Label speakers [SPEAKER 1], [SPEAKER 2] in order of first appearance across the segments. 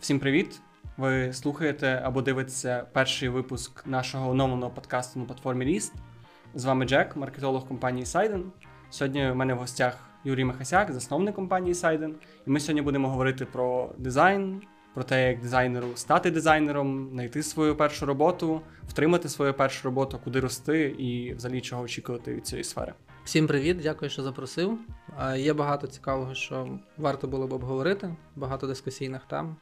[SPEAKER 1] Всім привіт! Ви слухаєте або дивитеся перший випуск нашого оновленого подкасту на платформі Ріст. З вами Джек, маркетолог компанії Сайден. Сьогодні в мене в гостях Юрій Михасяк, засновник компанії Сайден. І ми сьогодні будемо говорити про дизайн, про те, як дизайнеру стати дизайнером, знайти свою першу роботу, втримати свою першу роботу, куди рости і взагалі чого очікувати від цієї сфери.
[SPEAKER 2] Всім привіт, дякую, що запросив. Є багато цікавого, що варто було б обговорити, багато дискусійних тем.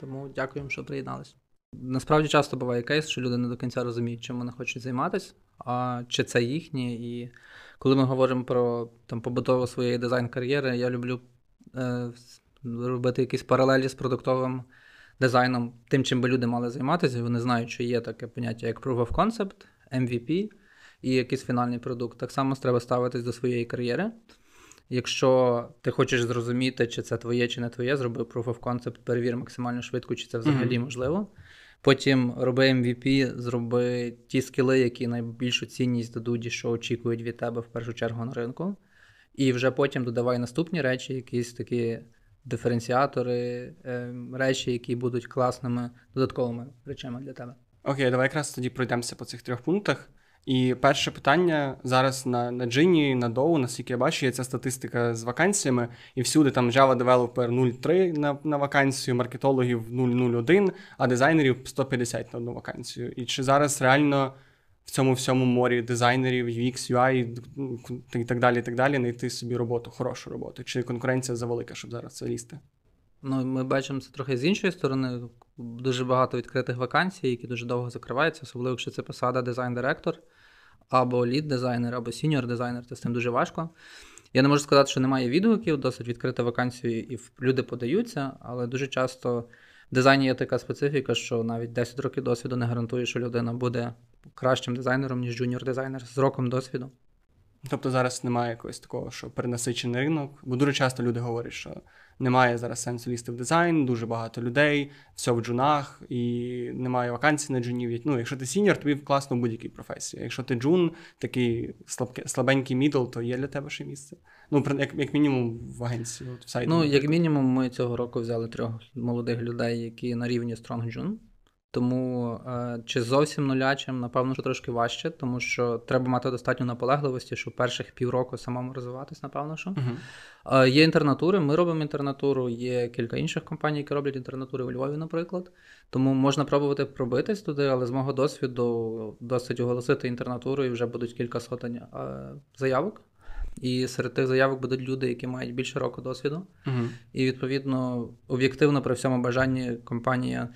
[SPEAKER 2] Тому дякуємо, що приєдналися. Насправді часто буває кейс, що люди не до кінця розуміють, чим вони хочуть займатися, а чи це їхнє. І коли ми говоримо про там побудову своєї дизайн-кар'єри, я люблю е, робити якісь паралелі з продуктовим дизайном, тим, чим би люди мали займатися. Вони знають, що є таке поняття, як Proof of Concept, MVP і якийсь фінальний продукт. Так само треба ставитись до своєї кар'єри. Якщо ти хочеш зрозуміти, чи це твоє, чи не твоє, зроби Proof of Concept, перевір максимально швидко, чи це взагалі mm-hmm. можливо. Потім роби MVP, зроби ті скіли, які найбільшу цінність дадуть, що очікують від тебе в першу чергу на ринку. І вже потім додавай наступні речі, якісь такі диференціатори, ем, речі, які будуть класними додатковими речами для тебе.
[SPEAKER 1] Окей, давай якраз тоді пройдемося по цих трьох пунктах. І перше питання зараз на на Джині, на Доу, наскільки я бачу, є ця статистика з вакансіями, і всюди там Java Developer 0,3 на на вакансію, маркетологів 0,01, а дизайнерів 150 на одну вакансію. І чи зараз реально в цьому всьому морі дизайнерів, UX, UI і так далі, і так далі, знайти собі роботу, хорошу роботу? Чи конкуренція завелика, щоб зараз це лізти?
[SPEAKER 2] Ну, ми бачимо це трохи з іншої сторони. Дуже багато відкритих вакансій, які дуже довго закриваються, особливо якщо це посада дизайн-директор, або lead-дизайнер, або senior-дизайнер, це з цим дуже важко. Я не можу сказати, що немає відгуків, досить відкрита вакансія, і люди подаються, але дуже часто в дизайні є така специфіка, що навіть 10 років досвіду не гарантує, що людина буде кращим дизайнером, ніж junior-дизайнер з роком досвіду.
[SPEAKER 1] Тобто зараз немає якогось такого, що перенасичений ринок, бо дуже часто люди говорять, що немає зараз сенсу лізти в дизайн, дуже багато людей, все в джунах, і немає вакансій на джунів. Ну, якщо ти senior, тобі класно в будь-якій професії. Якщо ти джун, такий слабке, слабенький middle, то є для тебе ще місце. Ну, як як мінімум в агенції. От, в сайті,
[SPEAKER 2] ну, як мінімум, ми цього року взяли трьох молодих людей, які на рівні Strong Jun. Тому е, чи зовсім нулячим, напевно, що трошки важче, тому що треба мати достатньо наполегливості, щоб перших півроку самому розвиватись, напевно. що. Uh-huh. Є інтернатури, ми робимо інтернатуру, є кілька інших компаній, які роблять інтернатури у Львові, наприклад. Тому можна пробувати пробитись туди, але з мого досвіду досить оголосити інтернатуру, і вже будуть кілька сотень е, заявок. І серед тих заявок будуть люди, які мають більше року досвіду. Uh-huh. І відповідно об'єктивно при всьому бажанні компанія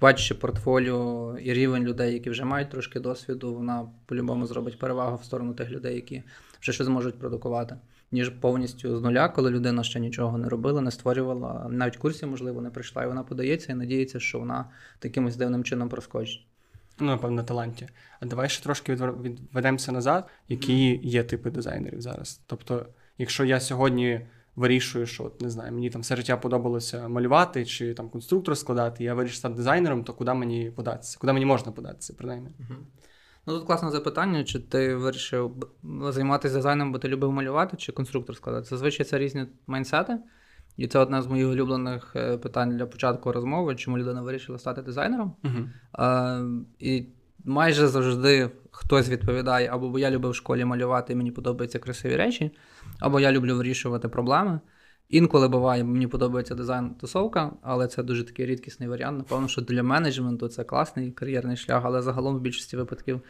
[SPEAKER 2] бачачи портфоліо і рівень людей, які вже мають трошки досвіду, вона по-любому зробить перевагу в сторону тих людей, які вже щось зможуть продукувати, ніж повністю з нуля, коли людина ще нічого не робила, не створювала, навіть курсі, можливо, не прийшла, і вона подається і надіється, що вона такимось дивним чином проскочить.
[SPEAKER 1] Ну, напевно, таланті. А давай ще трошки відведемося назад, які є типи дизайнерів зараз. Тобто, якщо я сьогодні вирішую, що от, не знаю, мені там все життя подобалося малювати чи там конструктор складати, я вирішив стати дизайнером, то куди мені податися? Куди мені можна податися, принаймні? Угу.
[SPEAKER 2] Ну тут класне запитання, чи ти вирішив займатися дизайном, бо ти любив малювати, чи конструктор складати? Зазвичай це різні майнсети. І це одне з моїх улюблених е, питань для початку розмови, чому людина вирішила стати дизайнером. Uh-huh. А, І майже завжди хтось відповідає, або я любив в школі малювати, і мені подобаються красиві речі, або я люблю вирішувати проблеми. Інколи буває, мені подобається дизайн-тусовка, але це дуже такий рідкісний варіант. Напевно, що для менеджменту це класний кар'єрний шлях, але загалом в більшості випадків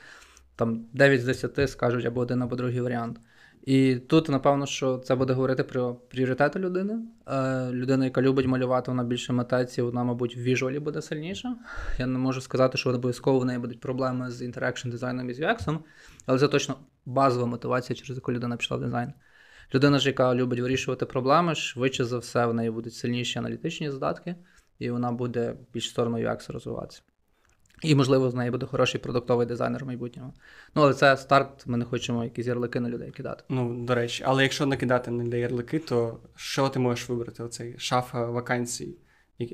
[SPEAKER 2] там 9 з 10 скажуть або один, або другий варіант. І тут, напевно, що це буде говорити про пріоритети людини. Е, людина, яка любить малювати, вона більше метації, вона, мабуть, в віжуалі буде сильніша. Я не можу сказати, що обов'язково в неї будуть проблеми з інтеракшн дизайном і з UX, але це точно базова мотивація, через яку людина пішла в дизайн. Людина ж, яка любить вирішувати проблеми, швидше за все, в неї будуть сильніші аналітичні задатки, і вона буде більш сторону UX розвиватися. І, можливо, з неї буде хороший продуктовий дизайнер в майбутньому. Ну, але це старт, ми не хочемо якісь ярлики на людей кидати.
[SPEAKER 1] Ну, до речі, але якщо накидати на людей ярлики, то що ти можеш вибрати? Оцей шафа вакансій?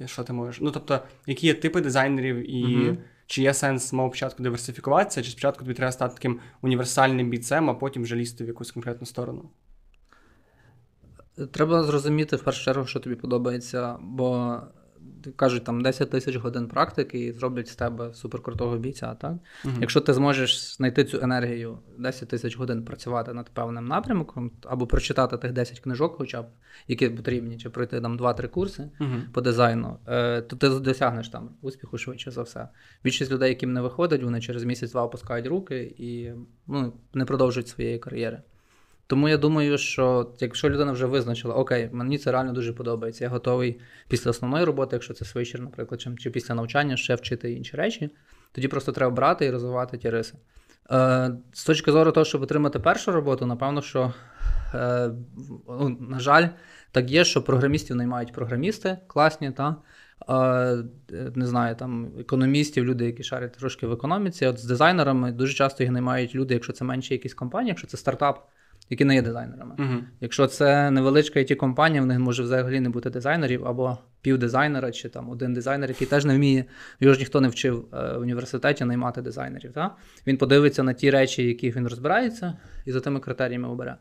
[SPEAKER 1] Що ти можеш? Ну, тобто, які є типи дизайнерів, і uh чи є сенс мого початку диверсифікуватися, чи спочатку тобі треба стати таким універсальним бійцем, а потім вже лізти в якусь конкретну сторону?
[SPEAKER 2] Треба зрозуміти в першу чергу, що тобі подобається, бо кажуть, там 10 тисяч годин практики і зроблять з тебе суперкрутого бійця. Так? uh Якщо ти зможеш знайти цю енергію 10 тисяч годин працювати над певним напрямком, або прочитати тих 10 книжок, хоча б які потрібні, чи пройти там 2-3 курси uh по дизайну, е, то ти досягнеш там успіху швидше за все. Більшість людей, яким не виходить, вони через місяць-два опускають руки і ну, не продовжують своєї кар'єри. Тому я думаю, що якщо людина вже визначила, окей, мені це реально дуже подобається, я готовий після основної роботи, якщо це свичер, наприклад, чи, чи після навчання ще вчити інші речі, тоді просто треба брати і розвивати ті риси. Е, З точки зору того, щоб отримати першу роботу, напевно, що, е, ну, на жаль, так є, що програмістів наймають програмісти класні, та, е, не знаю, там економістів, люди, які шарять трошки в економіці. От з дизайнерами дуже часто їх наймають люди, якщо це менші якісь компанії, якщо це стартап які не є дизайнерами. Uh-huh. Якщо це невеличка it компанія, в них може взагалі не бути дизайнерів або півдизайнера, чи там один дизайнер, який теж не вміє, його ж ніхто не вчив е, в університеті наймати дизайнерів. Та? Він подивиться на ті речі, яких він розбирається, і за тими критеріями обере.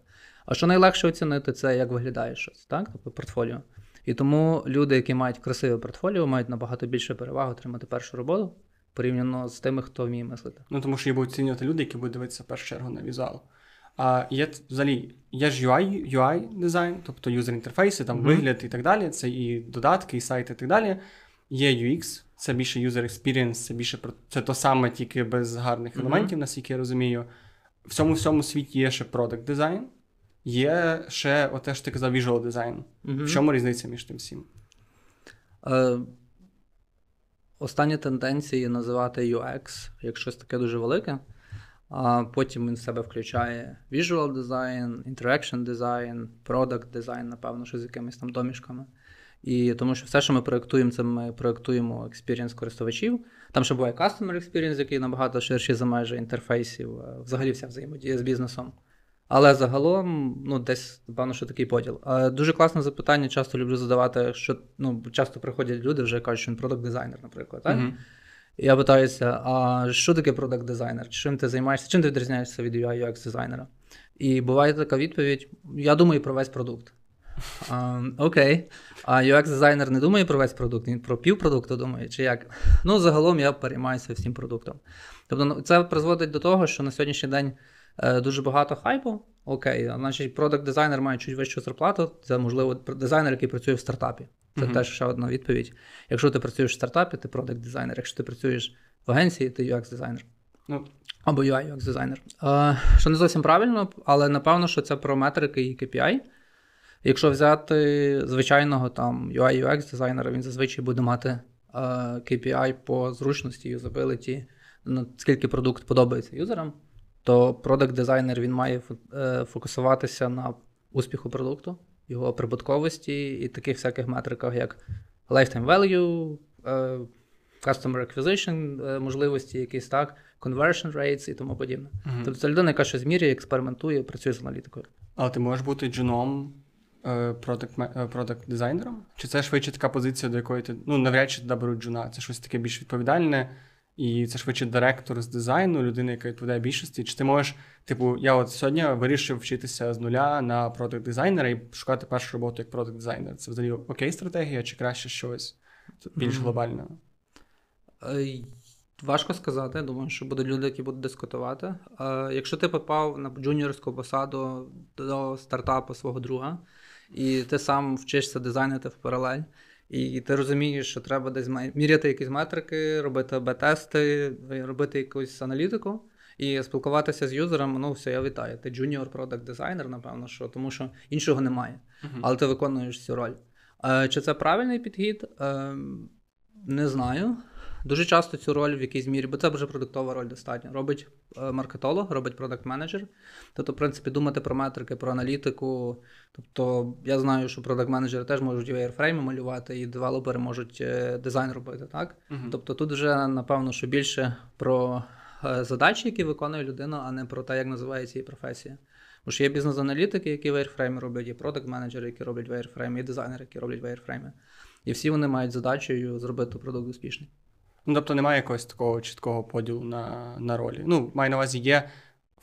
[SPEAKER 2] А що найлегше оцінити, це як виглядає щось, так? Тобто портфоліо. І тому люди, які мають красиве портфоліо, мають набагато більше перевагу отримати першу роботу порівняно з тими, хто вміє мислити.
[SPEAKER 1] Ну тому що є будуть оцінювати люди, які будуть дивитися в першу чергу на візуал. А є взагалі є ж UI UI дизайн, тобто юзер інтерфейси, там mm-hmm. вигляд і так далі. Це і додатки, і сайти, і так далі. Є UX, це більше user experience, це більше про це то саме, тільки без гарних mm-hmm. елементів, наскільки я розумію. В цьому всьому світі є ще product дизайн, є ще оте, що ти казав, visual дизайн. Mm-hmm. В чому різниця між тим всім?
[SPEAKER 2] Е, Останні тенденції називати UX як щось таке дуже велике. А Потім він в себе включає visual design, interaction design, product design, напевно, що з якимись там домішками. І тому що все, що ми проєктуємо, це ми проєктуємо experience користувачів. Там ще буває customer experience, який набагато ширший за межі інтерфейсів, взагалі вся взаємодія з бізнесом. Але загалом, ну, десь, напевно, що такий поділ. Дуже класне запитання, часто люблю задавати, що ну, часто приходять люди, вже кажуть, що він product дизайнер, наприклад. так? Mm-hmm. Я питаюся, а що таке product дизайнер? Чим ти займаєшся? Чим ти відрізняєшся від UI UX дизайнера? І буває така відповідь: я думаю про весь продукт. А, Окей. А UX-дизайнер не думає про весь продукт, він про півпродукту думає, чи як? Ну, загалом я переймаюся всім продуктом. Тобто, ну, це призводить до того, що на сьогоднішній день е, дуже багато хайпу. Окей, а значить, продакт-дизайнер має чуть вищу зарплату. Це, можливо, дизайнер, який працює в стартапі. Це uh-huh. теж ще одна відповідь. Якщо ти працюєш в стартапі, ти продакт дизайнер. Якщо ти працюєш в агенції, ти UX-дизайнер. Ну. Або UI UX дизайнер. Що не зовсім правильно, але напевно, що це про метрики і KPI. Якщо взяти звичайного там UI UX дизайнера, він зазвичай буде мати KPI по зручності, юзабиліті, наскільки продукт подобається юзерам, то продакт дизайнер він має е, фокусуватися на успіху продукту його прибутковості і таких всяких метриках, як lifetime value, е, customer acquisition, е, можливості, якісь так, conversion rates і тому подібне. uh Тобто це людина, яка щось змірює, експериментує, працює з аналітикою.
[SPEAKER 1] Але ти можеш бути джуном продакт дизайнером? Чи це швидше така позиція, до якої ти ну навряд чи туди беруть джуна? Це щось таке більш відповідальне, і це швидше директор з дизайну, людина, яка відповідає більшості. Чи ти можеш, типу, я от сьогодні вирішив вчитися з нуля на продакт дизайнера і шукати першу роботу як продакт дизайнер. Це взагалі окей стратегія, чи краще щось більш глобальне?
[SPEAKER 2] Важко сказати. Думаю, що будуть люди, які будуть дискутувати. Якщо ти попав на джуніорську посаду до стартапу свого друга, і ти сам вчишся дизайнити в паралель. І ти розумієш, що треба десь міряти якісь метрики, робити A/B-тести, робити якусь аналітику і спілкуватися з юзером. Ну, все, я вітаю. Ти junior product дизайнер, напевно, що тому що іншого немає. Uh-huh. Але ти виконуєш цю роль. Е, чи це правильний підхід? Е, не знаю. Дуже часто цю роль в якійсь мірі, бо це вже продуктова роль достатньо. Робить е, маркетолог, робить продакт-менеджер. Тобто, в принципі, думати про метрики, про аналітику. Тобто, я знаю, що продакт-менеджери теж можуть вейрфрейми малювати, і девелопери можуть е, дизайн робити. так? Uh-huh. Тобто тут вже, напевно, що більше про е, задачі, які виконує людина, а не про те, як називається її професія. Бо що є бізнес-аналітики, які вейрфрейми роблять, є продакт-менеджери, які роблять вейрфрейми, і дизайнери, які роблять вейрфрейми. І всі вони мають задачею зробити продукт успішний.
[SPEAKER 1] Ну, тобто немає якогось такого чіткого поділу на на ролі. Ну, маю на увазі, є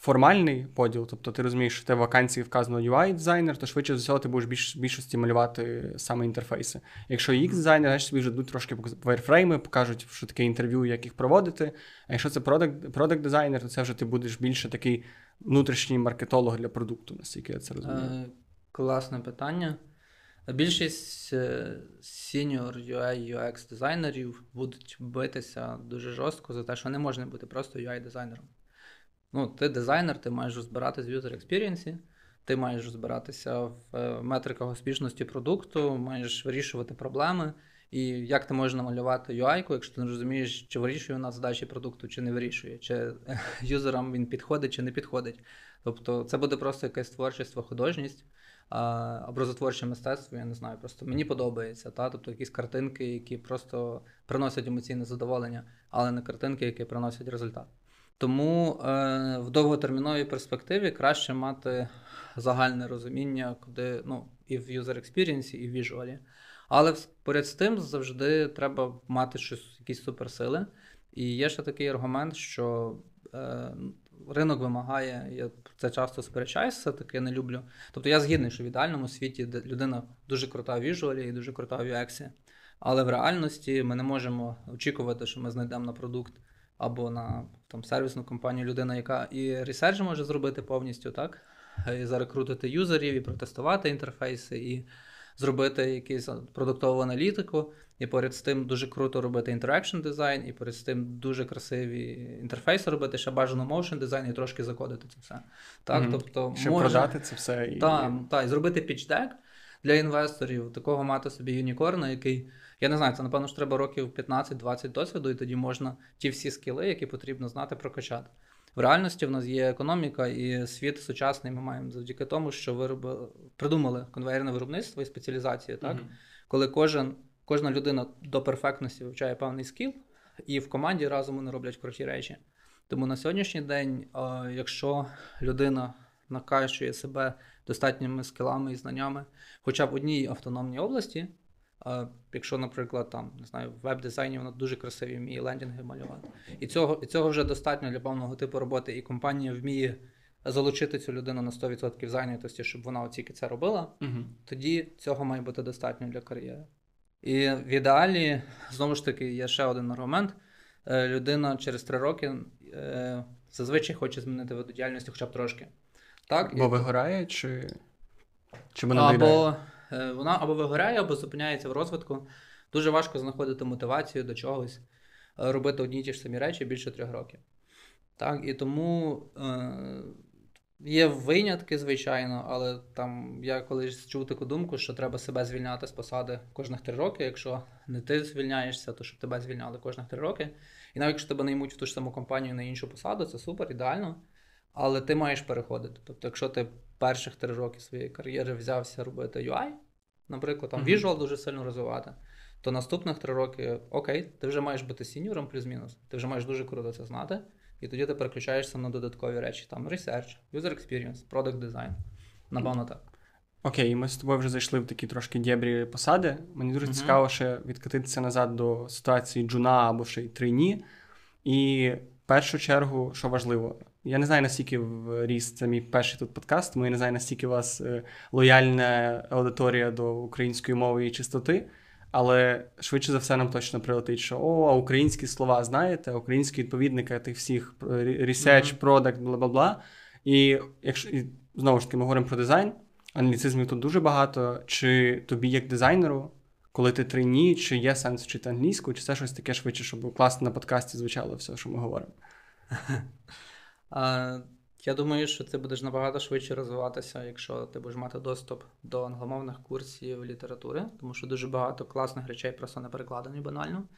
[SPEAKER 1] формальний поділ, тобто ти розумієш, що в тебе вакансії вказано UI-дизайнер, то швидше за всього ти будеш більш більшості малювати саме інтерфейси. Якщо UX дизайнер, значить тобі вже йдуть трошки вайрфрейми, покажуть, що таке інтерв'ю, як їх проводити. А якщо це продакт дизайнер, то це вже ти будеш більше такий внутрішній маркетолог для продукту, наскільки я це розумію. Е,
[SPEAKER 2] Класне питання. Більшість senior UI UX дизайнерів будуть битися дуже жорстко за те, що не можна бути просто UI-дизайнером. Ну, Ти дизайнер, ти маєш розбиратися в user experience, ти маєш розбиратися в е, метриках успішності продукту, маєш вирішувати проблеми. І як ти можеш намалювати UI, якщо ти не розумієш, чи вирішує вона задачі продукту, чи не вирішує, чи юзерам він підходить, чи не підходить. Тобто це буде просто якась творчість, художність образотворче мистецтво, я не знаю, просто мені подобається. Та? Тобто якісь картинки, які просто приносять емоційне задоволення, але не картинки, які приносять результат. Тому е, в довготерміновій перспективі краще мати загальне розуміння, куди ну, і в user experience, і в віжуалі. Але поряд з тим завжди треба мати щось, якісь суперсили. І є ще такий аргумент, що е, ринок вимагає, я це часто сперечаюся, все-таки не люблю. Тобто я згідний, що в ідеальному світі людина дуже крута в віжуалі і дуже крута в UX, але в реальності ми не можемо очікувати, що ми знайдемо на продукт або на там, сервісну компанію людина, яка і research може зробити повністю, так? І зарекрутити юзерів, і протестувати інтерфейси, і зробити якусь продуктову аналітику. І поряд з тим дуже круто робити interaction дизайн, і поряд з тим дуже красиві інтерфейси робити, ще бажано motion дизайн і трошки закодити це все. Так, mm-hmm. тобто
[SPEAKER 1] Ще може... продати це все
[SPEAKER 2] і. Так, та, і зробити pitch deck для інвесторів, такого мати собі юнікорна, який. Я не знаю, це напевно ж треба років 15-20 досвіду, і тоді можна ті всі скіли, які потрібно знати, прокачати. В реальності в нас є економіка і світ сучасний. Ми маємо завдяки тому, що виробили, придумали конвейерне виробництво і спеціалізацію, так? Mm-hmm. коли кожен кожна людина до перфектності вивчає певний скіл, і в команді разом вони роблять круті речі. Тому на сьогоднішній день, якщо людина накачує себе достатніми скілами і знаннями, хоча б в одній автономній області, якщо, наприклад, там не знаю, в веб-дизайні вона дуже красиві вміє лендінги малювати, і цього і цього вже достатньо для певного типу роботи, і компанія вміє залучити цю людину на 100% зайнятості, щоб вона тільки це робила, угу. тоді цього має бути достатньо для кар'єри. І в ідеалі, знову ж таки, є ще один аргумент. Е, людина через три роки е, зазвичай хоче змінити виду діяльності хоча б трошки. Так?
[SPEAKER 1] Бо вигорає, чи чи вона
[SPEAKER 2] або е, вона або вигоряє, або зупиняється в розвитку. Дуже важко знаходити мотивацію до чогось, робити одні ті ж самі речі більше трьох років. Так? І тому Є винятки, звичайно, але там я колись чув таку думку, що треба себе звільняти з посади кожних три роки. Якщо не ти звільняєшся, то щоб тебе звільняли кожних три роки. І навіть якщо тебе наймуть в ту ж саму компанію на іншу посаду, це супер, ідеально. Але ти маєш переходити. Тобто, якщо ти перших три роки своєї кар'єри взявся робити UI, наприклад, там mm-hmm. visual дуже сильно розвивати, то наступних три роки окей, ти вже маєш бути сіньором плюс-мінус, ти вже маєш дуже круто це знати. І тоді ти переключаєшся на додаткові речі, там research, user experience, product design. Напевно, так.
[SPEAKER 1] Окей, ми з тобою вже зайшли в такі трошки дєбрі посади. Мені дуже uh-huh. цікаво ще відкатитися назад до ситуації джуна або ще й трейні. І в першу чергу, що важливо, я не знаю, наскільки ріс це мій перший тут подкаст, тому я не знаю, наскільки у вас е, лояльна аудиторія до української мови і чистоти. Але швидше за все нам точно прилетить, що о, а українські слова знаєте, українські відповідники тих всіх research, product, бла бла бла. І якщо і, знову ж таки ми говоримо про дизайн, аналітизмів тут дуже багато. Чи тобі, як дизайнеру, коли ти трейні, чи є сенс вчити англійську, чи це щось таке швидше, щоб класно на подкасті звучало все, що ми говоримо?
[SPEAKER 2] Я думаю, що ти будеш набагато швидше розвиватися, якщо ти будеш мати доступ до англомовних курсів літератури, тому що дуже багато класних речей просто не перекладені банально,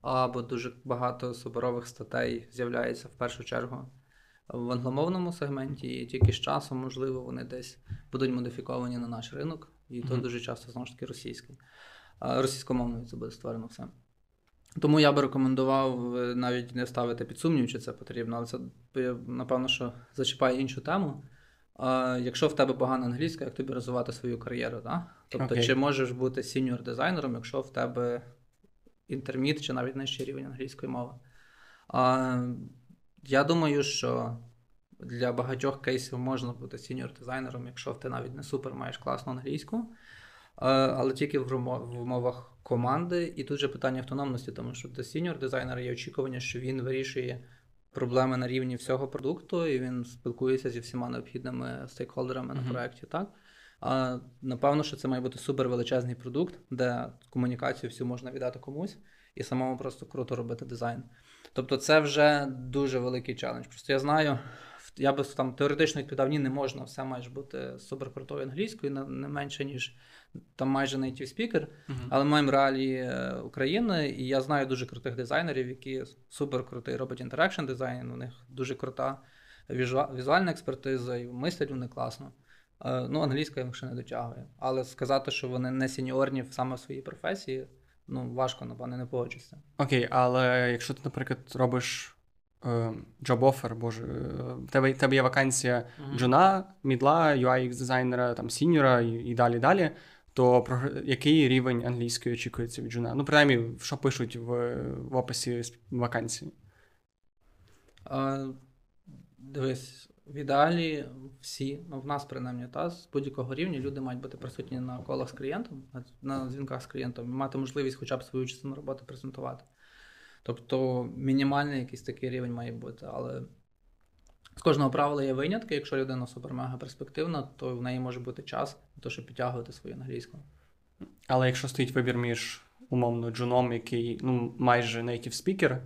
[SPEAKER 2] або дуже багато суперових статей з'являється в першу чергу в англомовному сегменті, і тільки з часом, можливо, вони десь будуть модифіковані на наш ринок, і то mm-hmm. дуже часто знову ж таки російський. Російськомовною це буде створено все. Тому я би рекомендував е, навіть не ставити під сумнів, чи це потрібно, але це напевно, що зачіпає іншу тему. А, Якщо в тебе погана англійська, як тобі розвивати свою кар'єру? Да? Тобто, okay. чи можеш бути senior дизайнером, якщо в тебе intermediate чи навіть нижчий рівень англійської мови? А, Я думаю, що для багатьох кейсів можна бути senior-дизайнером, якщо ти навіть не супер маєш класну англійську, але тільки в умовах команди. І тут же питання автономності, тому що для senior-дизайнера є очікування, що він вирішує проблеми на рівні всього продукту, і він спілкується зі всіма необхідними стейкхолдерами mm-hmm. на проєкті. так? А напевно, що це має бути супер величезний продукт, де комунікацію всю можна віддати комусь, і самому просто круто робити дизайн. Тобто, це вже дуже великий челендж. Просто я знаю, я би там теоретично відповідав, ні, не можна, все має бути суперкрутою англійською, не менше, ніж там майже native speaker, uh-huh. але маємо реалії е, України, і я знаю дуже крутих дизайнерів, які суперкрутий роблять інтеракшн дизайн, у них дуже крута візуальна експертиза, і мислять вони класно. Е, ну, англійська я ще не дотягує. Але сказати, що вони не сеньорні саме в своїй професії, ну важко, напевне, не погоджуся.
[SPEAKER 1] Окей, але якщо ти, наприклад, робиш джоб-офер, боже, в тебе тебе є вакансія джуна, мідла, UI дизайнера, там сіньора і, і далі далі. То про який рівень англійської очікується від джуна? Ну, принаймні, що пишуть в в описі вакансії?
[SPEAKER 2] А, Дивись, в ідеалі всі, ну в нас принаймні, та з будь-якого рівня люди мають бути присутні на колах з клієнтом, на дзвінках з клієнтом, і мати можливість хоча б свою частину роботи презентувати. Тобто мінімальний якийсь такий рівень має бути. Але з кожного правила є винятки. Якщо людина супер-мега перспективна, то в неї може бути час на те, щоб підтягувати свою англійську.
[SPEAKER 1] Але якщо стоїть вибір між умовно джуном, який ну, майже native speaker,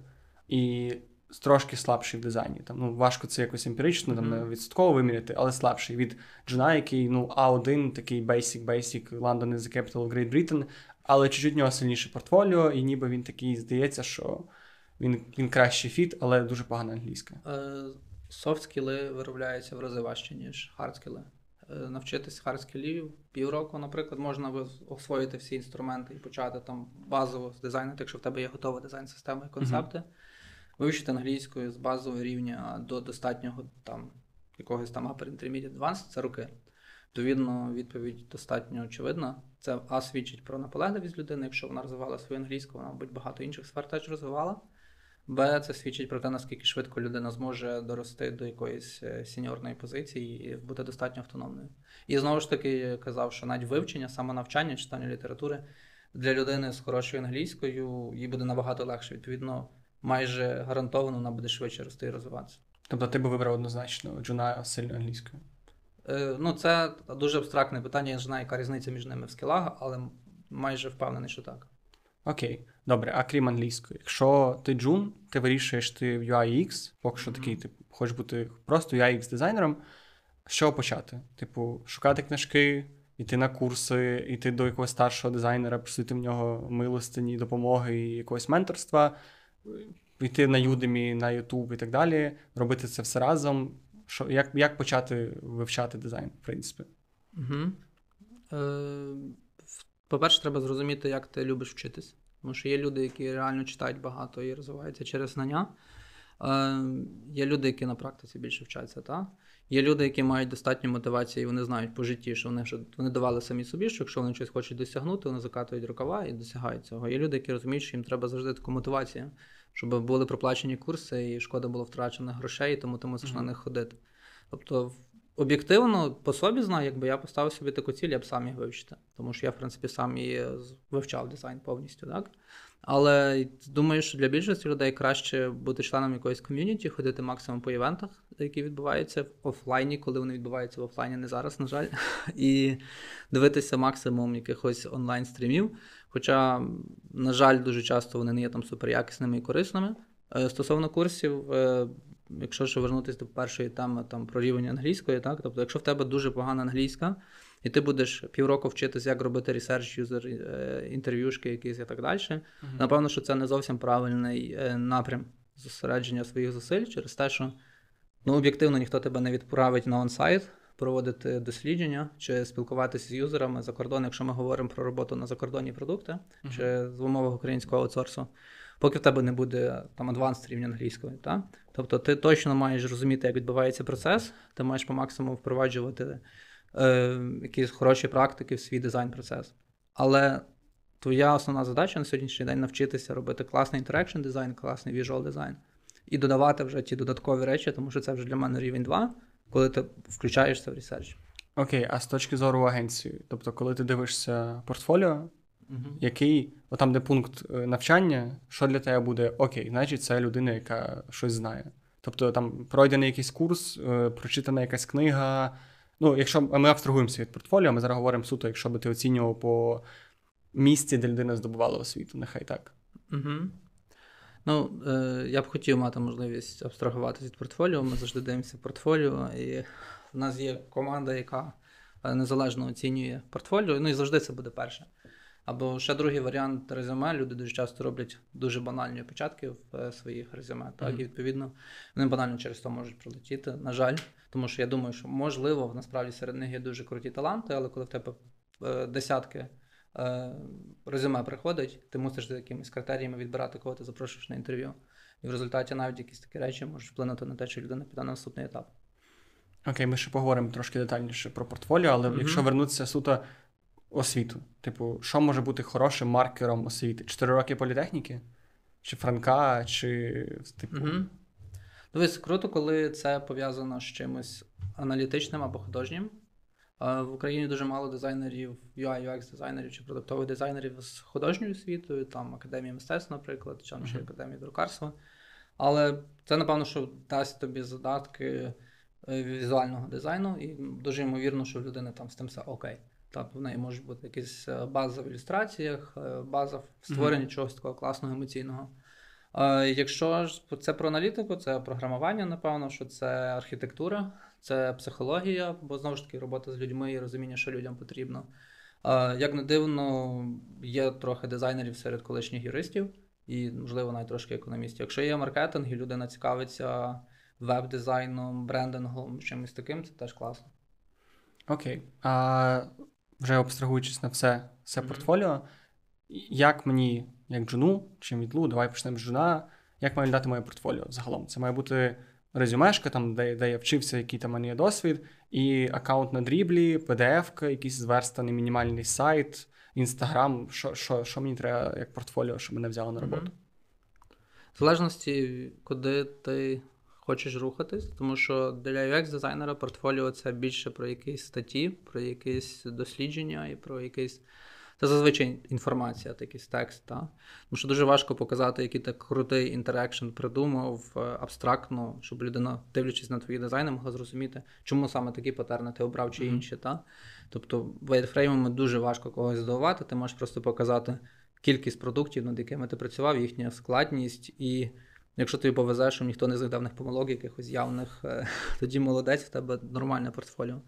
[SPEAKER 1] і трошки слабший в дизайні. Там, ну, Важко це якось емпірично, там, mm-hmm. відсотково виміряти, але слабший від джуна, який ну, А1, такий basic, basic, London is the capital of Great Britain, але чуть-чуть в нього сильніше портфоліо, і ніби він такий здається, що він він кращий фіт, але дуже погана англійська.
[SPEAKER 2] Софт-скіли виробляються в рази важче, ніж хардскіли. Е, навчитись хардскілів півроку, наприклад, можна освоїти всі інструменти і почати там базово дизайнити, якщо в тебе є готова дизайн-система і концепти. Uh-huh. Вивчити англійською з базового рівня до достатнього там якогось там upper intermediate advanced – це роки. Відповідно, відповідь достатньо очевидна. Це А свідчить про наполегливість людини. Якщо вона розвивала свою англійську, вона, мабуть, багато інших сфер теж розвивала. Б, це свідчить про те, наскільки швидко людина зможе дорости до якоїсь е, сіньорної позиції і бути достатньо автономною. І знову ж таки я казав, що навіть вивчення, самонавчання, читання літератури для людини з хорошою англійською їй буде набагато легше. Відповідно, майже гарантовано вона буде швидше рости і розвиватися.
[SPEAKER 1] Тобто ти би вибрав однозначно джуна сильно англійською?
[SPEAKER 2] Е, ну, це дуже абстрактне питання. Я не знаю, яка різниця між ними в скілах, але майже впевнений, що так.
[SPEAKER 1] Окей, добре, а крім англійської, якщо ти джун, ти вирішуєш ти в UI поки що mm-hmm. такий, ти хочеш бути просто UI дизайнером. З чого почати? Типу, шукати книжки, йти на курси, йти до якогось старшого дизайнера, просити в нього милостині, допомоги і якогось менторства, йти на Udemy, на YouTube і так далі, робити це все разом. Що, Як як почати вивчати дизайн, в принципі?
[SPEAKER 2] Угу. Е, По-перше, треба зрозуміти, як ти любиш вчитись. Тому що є люди, які реально читають багато і розвиваються через знання. Е, Є люди, які на практиці більше вчаться. Та? Є люди, які мають достатньо мотивації, і вони знають по житті, що вони вже вони давали самі собі, що якщо вони щось хочуть досягнути, вони закатують рукава і досягають цього. Є люди, які розуміють, що їм треба завжди таку мотивацію, щоб були проплачені курси, і шкода було втрачених грошей, тому ти мусиш mm-hmm. на них ходити. Тобто, об'єктивно, по собі знаю, якби я поставив собі таку ціль, я б сам їх вивчити. Тому що я, в принципі, сам і вивчав дизайн повністю. так? Але думаю, що для більшості людей краще бути членом якоїсь ком'юніті, ходити максимум по івентах, які відбуваються в офлайні, коли вони відбуваються в офлайні, не зараз, на жаль, і дивитися максимум якихось онлайн-стрімів. Хоча, на жаль, дуже часто вони не є там суперякісними і корисними. Е, стосовно курсів, е, якщо ще вернутися до першої теми там про рівень англійської, так тобто, якщо в тебе дуже погана англійська, і ти будеш півроку вчитися, як робити research, user інтерв'юшки якісь і так далі, uh-huh. напевно, що це не зовсім правильний е, напрям зосередження своїх зусиль через те, що ну, об'єктивно ніхто тебе не відправить на онсайт. Проводити дослідження чи спілкуватися з юзерами за кордон, якщо ми говоримо про роботу на закордонні продукти uh-huh. чи в умовах українського аутсорсу, поки в тебе не буде там адванс рівня англійської. Та? Тобто ти точно маєш розуміти, як відбувається процес, ти маєш по максимуму впроваджувати е, якісь хороші практики в свій дизайн-процес. Але твоя основна задача на сьогоднішній день навчитися робити класний interaction дизайн, класний visual дизайн. і додавати вже ті додаткові речі, тому що це вже для мене рівень 2, коли ти включаєшся в research.
[SPEAKER 1] Окей, а з точки зору агенції, тобто, коли ти дивишся портфоліо, угу. який, там, де пункт е, навчання, що для тебе буде окей, значить, це людина, яка щось знає. Тобто там пройдений якийсь курс, е, прочитана якась книга. Ну, якщо ми абстрагуємося від портфоліо, ми зараз говоримо суто, якщо би ти оцінював по місці, де людина здобувала освіту, нехай так.
[SPEAKER 2] Угу. Ну, е, я б хотів мати можливість абстрагуватися від портфоліо. Ми завжди дивимося портфоліо, і в нас є команда, яка е, незалежно оцінює портфоліо. Ну і завжди це буде перше. Або ще другий варіант резюме. Люди дуже часто роблять дуже банальні початки в е, своїх резюме. Так, mm-hmm. і відповідно вони банально через то можуть пролетіти. На жаль, тому що я думаю, що можливо насправді серед них є дуже круті таланти, але коли в тебе е, десятки е, резюме приходить, ти мусиш за якимись критеріями відбирати, кого ти запрошуєш на інтерв'ю. І в результаті навіть якісь такі речі можуть вплинути на те, що людина піде на наступний етап.
[SPEAKER 1] Окей, ми ще поговоримо трошки детальніше про портфоліо, але mm-hmm. якщо вернутися суто освіту. Типу, що може бути хорошим маркером освіти? Чотири роки політехніки? Чи Франка, чи типу. Угу.
[SPEAKER 2] Дивись, круто, коли це пов'язано з чимось аналітичним або художнім. В Україні дуже мало дизайнерів, UI, UX дизайнерів чи продуктових дизайнерів з художньою освітою, там Академія мистецтв, наприклад, чи uh-huh. Академія друкарства. Але це, напевно, що дасть тобі задатки е, візуального дизайну, і дуже ймовірно, що в людини там з тим все окей. Так, в неї можуть бути якісь е, база в ілюстраціях, е, база в створенні mm-hmm. чогось такого класного емоційного. Якщо ж це про аналітику, це програмування, напевно, що це архітектура, це психологія, бо знову ж таки робота з людьми і розуміння, що людям потрібно. Як не дивно, є трохи дизайнерів серед колишніх юристів і, можливо, навіть трошки економістів. Якщо є маркетинг і людина цікавиться веб-дизайном, брендингом, чимось таким, це теж класно.
[SPEAKER 1] Окей. А вже абстрагуючись на все все mm-hmm. портфоліо, як мені, як джуну чи мідлу, давай почнемо з джуна, як має дати моє портфоліо загалом? Це має бути резюмешка, там, де де я вчився, який там мене є досвід, і аккаунт на дріблі, PDF, якийсь зверстаний мінімальний сайт, інстаграм. Що що, що мені треба як портфоліо, щоб мене взяли на роботу?
[SPEAKER 2] В залежності, куди ти хочеш рухатись, тому що для UX дизайнера портфоліо це більше про якісь статті, про якісь дослідження і про якийсь. Це зазвичай інформація, якийсь текст. Та? Тому що дуже важко показати, який так крутий інтерекшн придумав е, абстрактно, щоб людина, дивлячись на твої дизайни, могла зрозуміти, чому саме такі патерни ти обрав чи інші. Mm-hmm. Та? Тобто, вайтфреймами дуже важко когось здивувати, ти можеш просто показати кількість продуктів, над якими ти працював, їхня складність і. Якщо тобі повезе, що ніхто не знайде в них помилок, якихось явних, е, тоді молодець, в тебе нормальне портфоліо.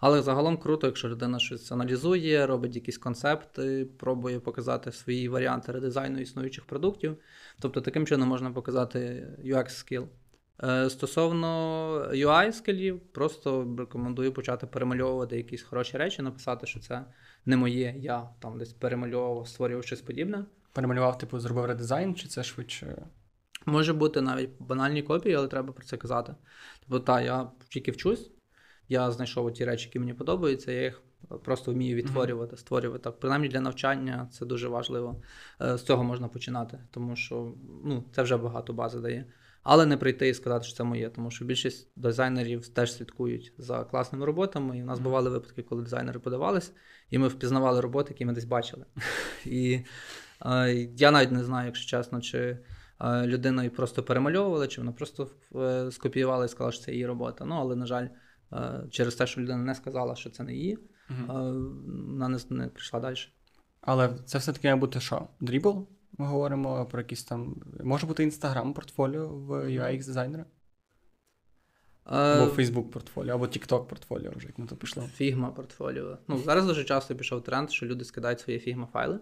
[SPEAKER 2] Але загалом круто, якщо людина щось аналізує, робить якісь концепти, пробує показати свої варіанти редизайну існуючих продуктів. Тобто таким чином можна показати UX скіл. Е, стосовно UI скілів, просто рекомендую почати перемальовувати якісь хороші речі, написати, що це не моє, я там десь перемальовував, створював щось подібне.
[SPEAKER 1] Перемалював, типу, зробив редизайн, чи це швидше?
[SPEAKER 2] Може бути навіть банальні копії, але треба про це казати. Тобто, так, я тільки вчусь, я знайшов ті речі, які мені подобаються, я їх просто вмію відтворювати, mm-hmm. створювати. Так, принаймні для навчання це дуже важливо. Е, з цього можна починати, тому що ну, це вже багато бази дає. Але не прийти і сказати, що це моє, тому що більшість дизайнерів теж слідкують за класними роботами. І в нас бували випадки, коли дизайнери подавались, і ми впізнавали роботи, які ми десь бачили. І е, я навіть не знаю, якщо чесно, чи людиною просто перемальовували, чи вона просто е, скопіювала і сказала, що це її робота. Ну, але, на жаль, е, через те, що людина не сказала, що це не її, угу. вона не, не прийшла далі.
[SPEAKER 1] Але це все-таки має бути що? Дрібл? Ми говоримо про якісь там. Може бути інстаграм портфоліо в UX дизайнера? Або Facebook портфоліо, або TikTok портфоліо, вже як на то пішло.
[SPEAKER 2] Фігма портфоліо. Ну, Зараз дуже часто пішов тренд, що люди скидають свої фігма файли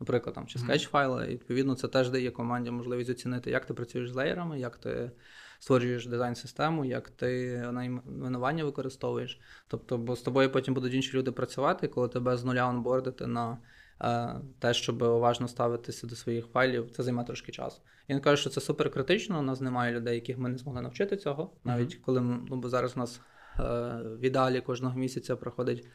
[SPEAKER 2] наприклад, там чи скетч файли. І відповідно це теж дає команді можливість оцінити, як ти працюєш з леєрами, як ти створюєш дизайн-систему, як ти найменування використовуєш. Тобто, бо з тобою потім будуть інші люди працювати, коли тебе з нуля онбордити на е, те, щоб уважно ставитися до своїх файлів, це займе трошки часу. Він каже, що це супер критично. У нас немає людей, яких ми не змогли навчити цього. Навіть mm-hmm. коли ну, бо зараз у нас е, в ідеалі кожного місяця проходить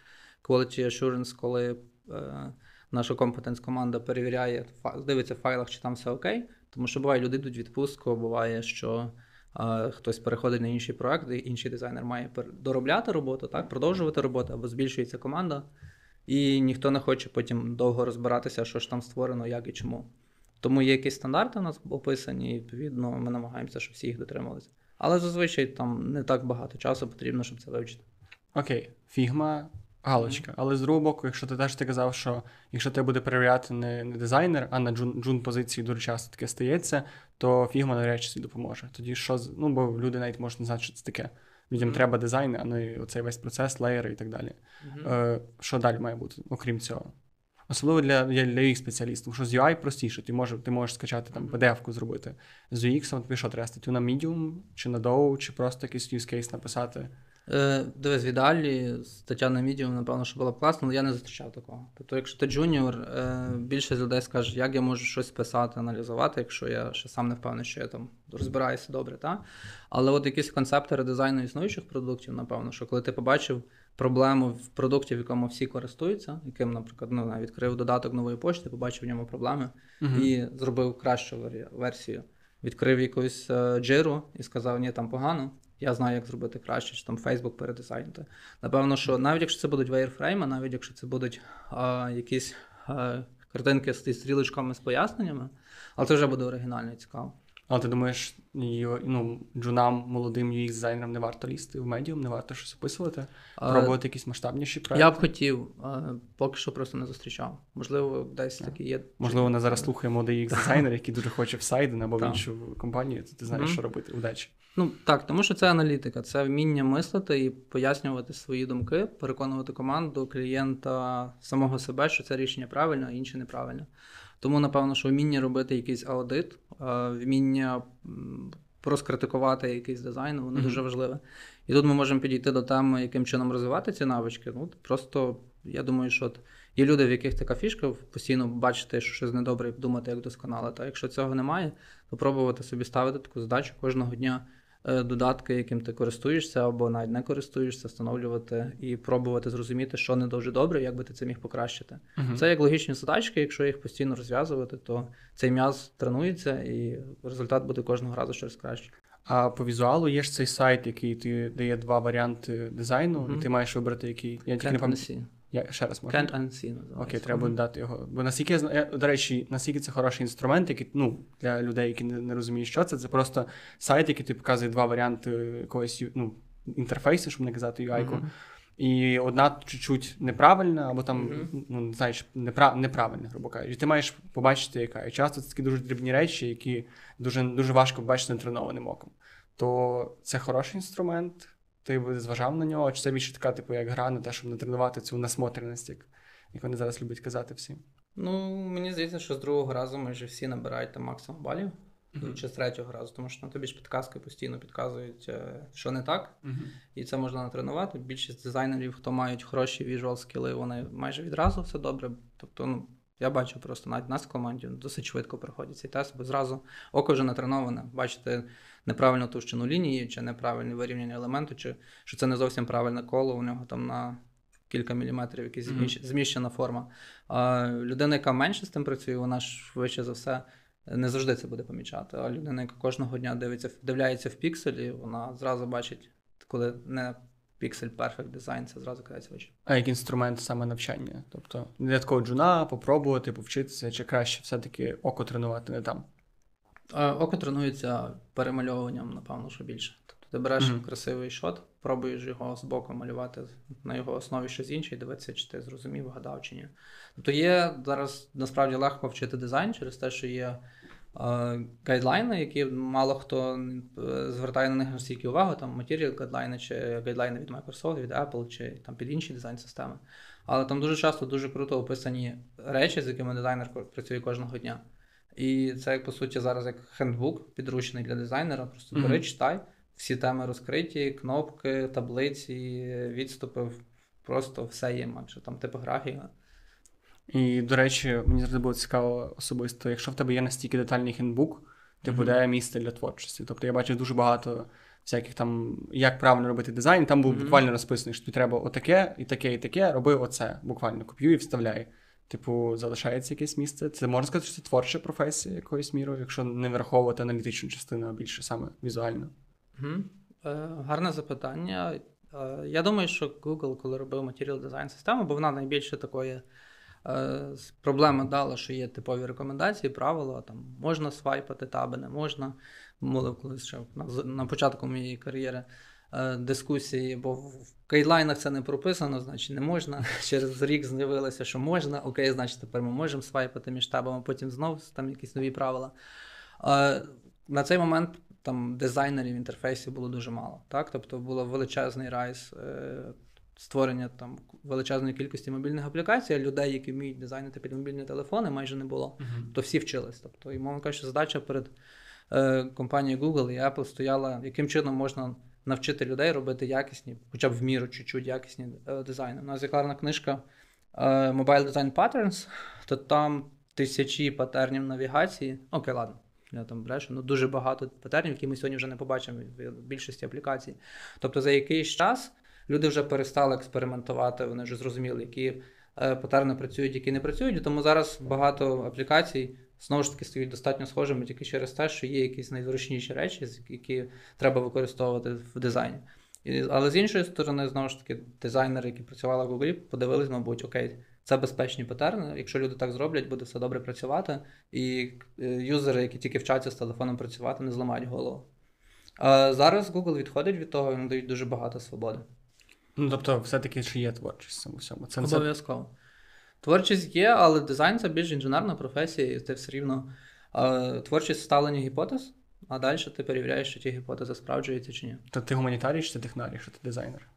[SPEAKER 2] quality assurance, коли. Е, наша компетенс команда перевіряє, дивиться в файлах, чи там все окей. Тому що буває, люди йдуть відпустку, буває, що а, хтось переходить на інший проект, і інший дизайнер має доробляти роботу, так, продовжувати роботу або збільшується команда, і ніхто не хоче потім довго розбиратися, що ж там створено, як і чому. Тому є якісь стандарти у нас описані, і відповідно ми намагаємося, щоб всі їх дотрималися. Але зазвичай там не так багато часу потрібно, щоб це вивчити.
[SPEAKER 1] Окей, фігма, галочка. Mm-hmm. Але з другого боку, якщо ти теж ти казав, що якщо тебе буде перевіряти не, не дизайнер, а на джун, джун позиції дуже часто таке стається, то фігма навряд чи допоможе. Тоді що ну бо люди навіть можуть не знати, що це таке. Людям mm-hmm. треба дизайн, а не оцей весь процес, леєри і так далі. Mm-hmm. Е, Що далі має бути, окрім цього? Особливо для для, для UX спеціалістів, що з UI простіше, ти можеш ти можеш скачати там PDF-ку зробити. З UX тобі що треба статтю на Medium, чи на Dow, чи просто якийсь use case написати.
[SPEAKER 2] Е, Дивись, в ідеалі стаття на Medium, напевно, що була б класна, але я не зустрічав такого. Тобто, якщо ти junior, е, більше людей скаже, як я можу щось писати, аналізувати, якщо я ще сам не впевнений, що я там розбираюся добре. Та? Але от якісь концепти редизайну існуючих продуктів, напевно, що коли ти побачив проблему в продукті, в якому всі користуються, яким, наприклад, ну, відкрив додаток нової пошти, побачив в ньому проблеми uh-huh. і зробив кращу версію. Відкрив якусь е, джиру і сказав, ні, там погано. Я знаю, як зробити краще, чи там Facebook передизайнити. Напевно, що навіть якщо це будуть вайрфрейми, навіть якщо це будуть а, якісь а, картинки з стрілочками з поясненнями, але це вже буде оригінально цікаво.
[SPEAKER 1] Але ти думаєш, ну, джунам, молодим UX дизайнерам не варто лізти в медіум, не варто щось описувати, пробувати якісь масштабніші проекти?
[SPEAKER 2] Я б хотів, поки що просто не зустрічав. Можливо, десь такі є.
[SPEAKER 1] Можливо, вона зараз слухає молодий UX дизайнер, який дуже хоче в Сайден або в іншу компанію, то ти знаєш, що робити. Удачі.
[SPEAKER 2] Ну так, тому що це аналітика, це вміння мислити і пояснювати свої думки, переконувати команду, клієнта, самого себе, що це рішення правильне, а інше неправильне. Тому, напевно, що вміння робити якийсь аудит, вміння розкритикувати якийсь дизайн, воно mm-hmm. дуже важливе. І тут ми можемо підійти до теми, яким чином розвивати ці навички. Ну, Просто я думаю, що от є люди, в яких така фішка, постійно бачити, що щось недобре, і думати, як досконало. Та якщо цього немає, то пробувати собі ставити таку задачу кожного дня. Е, додатки, яким ти користуєшся, або навіть не користуєшся, встановлювати і пробувати зрозуміти, що не дуже добре, як би ти це міг покращити. uh Це як логічні задачки, якщо їх постійно розв'язувати, то цей м'яз тренується, і результат буде кожного разу щось краще.
[SPEAKER 1] А по візуалу є ж цей сайт, який ти дає два варіанти дизайну, uh і ти маєш вибрати, який
[SPEAKER 2] я тільки не пам'ятаю.
[SPEAKER 1] Я ще раз можу.
[SPEAKER 2] Can't unsee називається.
[SPEAKER 1] Окей, треба буде дати його. Бо наскільки я знаю, до речі, наскільки це хороший інструмент, який ну, для людей, які не, не розуміють, що це, це просто сайт, який тобі показує два варіанти якогось ну, інтерфейсу, щоб не казати UI-ку. Mm-hmm. І одна чуть-чуть неправильна, або там, mm-hmm. ну, знаєш, неправ... неправильна, грубо кажучи. І ти маєш побачити, яка. І часто це такі дуже дрібні речі, які дуже дуже важко побачити нетренованим оком. То це хороший інструмент ти зважав на нього, чи це більше така, типу, як гра на те, щоб натренувати цю насмотреність, як, як вони зараз люблять казати всі?
[SPEAKER 2] Ну, мені здається, що з другого разу майже всі набирають там максимум балів. Mm-hmm. Чи з третього разу, тому що на тобі ж підказки постійно підказують, е, що не так, mm-hmm. і це можна натренувати. Більшість дизайнерів, хто мають хороші віжуал скіли, вони майже відразу все добре. Тобто, ну я бачу просто навіть нас в команді досить швидко проходять цей тест, бо зразу око вже натреноване. Бачите неправильну товщину лінії, чи неправильне вирівняння елементу, чи що це не зовсім правильне коло. У нього там на кілька міліметрів якась mm-hmm. зміщена форма. А людина, яка менше з тим працює, вона ж швидше за все. Не завжди це буде помічати. А людина, яка кожного дня дивиться, вдивляється в пікселі, вона зразу бачить, коли не Pixel Perfect Design, це зразу кидається в очі.
[SPEAKER 1] А як інструмент саме навчання? Тобто для такого джуна попробувати, повчитися, чи краще все-таки око тренувати не там?
[SPEAKER 2] Око тренується перемальовуванням, напевно, що більше. Тобто ти береш mm-hmm. красивий шот, пробуєш його з боку малювати на його основі щось інше і дивитися, чи ти зрозумів, вгадав чи ні. Тобто є зараз насправді легко вчити дизайн через те, що є гайдлайни, які мало хто е, звертає на них настільки увагу, там матеріал гайдлайни чи гайдлайни від Microsoft, від Apple, чи там під інші дизайн-системи. Але там дуже часто дуже круто описані речі, з якими дизайнер працює кожного дня. І це, як по суті, зараз як хендбук, підручний для дизайнера. Просто бери, mm-hmm. читай, всі теми розкриті, кнопки, таблиці, відступи, просто все є, майже там типографія.
[SPEAKER 1] І, до речі, мені завжди було цікаво особисто, якщо в тебе є настільки детальний хендбук, ти mm-hmm. буде місце для творчості. Тобто я бачив дуже багато всяких там, як правильно робити дизайн, там був mm-hmm. буквально розписано, що тобі треба отаке, і таке, і таке, роби оце. Буквально копіюй і вставляй. Типу, залишається якесь місце. Це можна сказати, що це творча професія якоюсь мірою, якщо не враховувати аналітичну частину, а більше саме візуально.
[SPEAKER 2] Е, Гарне запитання. Е, я думаю, що Google, коли робив матеріал дизайн систему, бо вона найбільше такої е, проблеми дала, що є типові рекомендації, правила, там можна свайпати таби, не можна. Мовив колись ще на, на початку моєї кар'єри. Е, дискусії, бо в гайдлайнах це не прописано, значить не можна. Через рік з'явилося, що можна. Окей, значить тепер ми можемо свайпати між табами, потім знову там якісь нові правила. Е, на цей момент там дизайнерів в інтерфейсі було дуже мало. Так? Тобто було величезний райс е, створення там величезної кількості мобільних аплікацій, а людей, які вміють дизайнити під мобільні телефони, майже не було. Uh-huh. То всі вчились. Тобто, і мовно кажучи, задача перед е, компанією Google і Apple стояла, яким чином можна навчити людей робити якісні, хоча б в міру чуть-чуть якісні е, дизайни. У нас є гарна книжка е, Mobile Design Patterns, то там тисячі патернів навігації. Окей, ладно. Я там брешу, ну дуже багато патернів, які ми сьогодні вже не побачимо в більшості аплікацій. Тобто, за якийсь час люди вже перестали експериментувати, вони вже зрозуміли, які е, патерни працюють, які не працюють. Тому зараз багато аплікацій знову ж таки стають достатньо схожими тільки через те, що є якісь найзручніші речі, які треба використовувати в дизайні. І, Але з іншої сторони, знову ж таки, дизайнери, які працювали в Google, подивились, мабуть, окей, це безпечні патерни. Якщо люди так зроблять, буде все добре працювати. І е, юзери, які тільки вчаться з телефоном працювати, не зламають голову. А зараз Google відходить від того і надають дуже багато свободи.
[SPEAKER 1] Ну, тобто, все-таки чи є творчість в цьому?
[SPEAKER 2] Це Обов'язково. Творчість є, але дизайн це більш інженерна професія, і це все рівно е, творчість ставлення гіпотез, а далі ти перевіряєш, чи ті гіпотези справджуються чи ні.
[SPEAKER 1] То ти гуманітарій чи ти технарій, що ти дизайнер?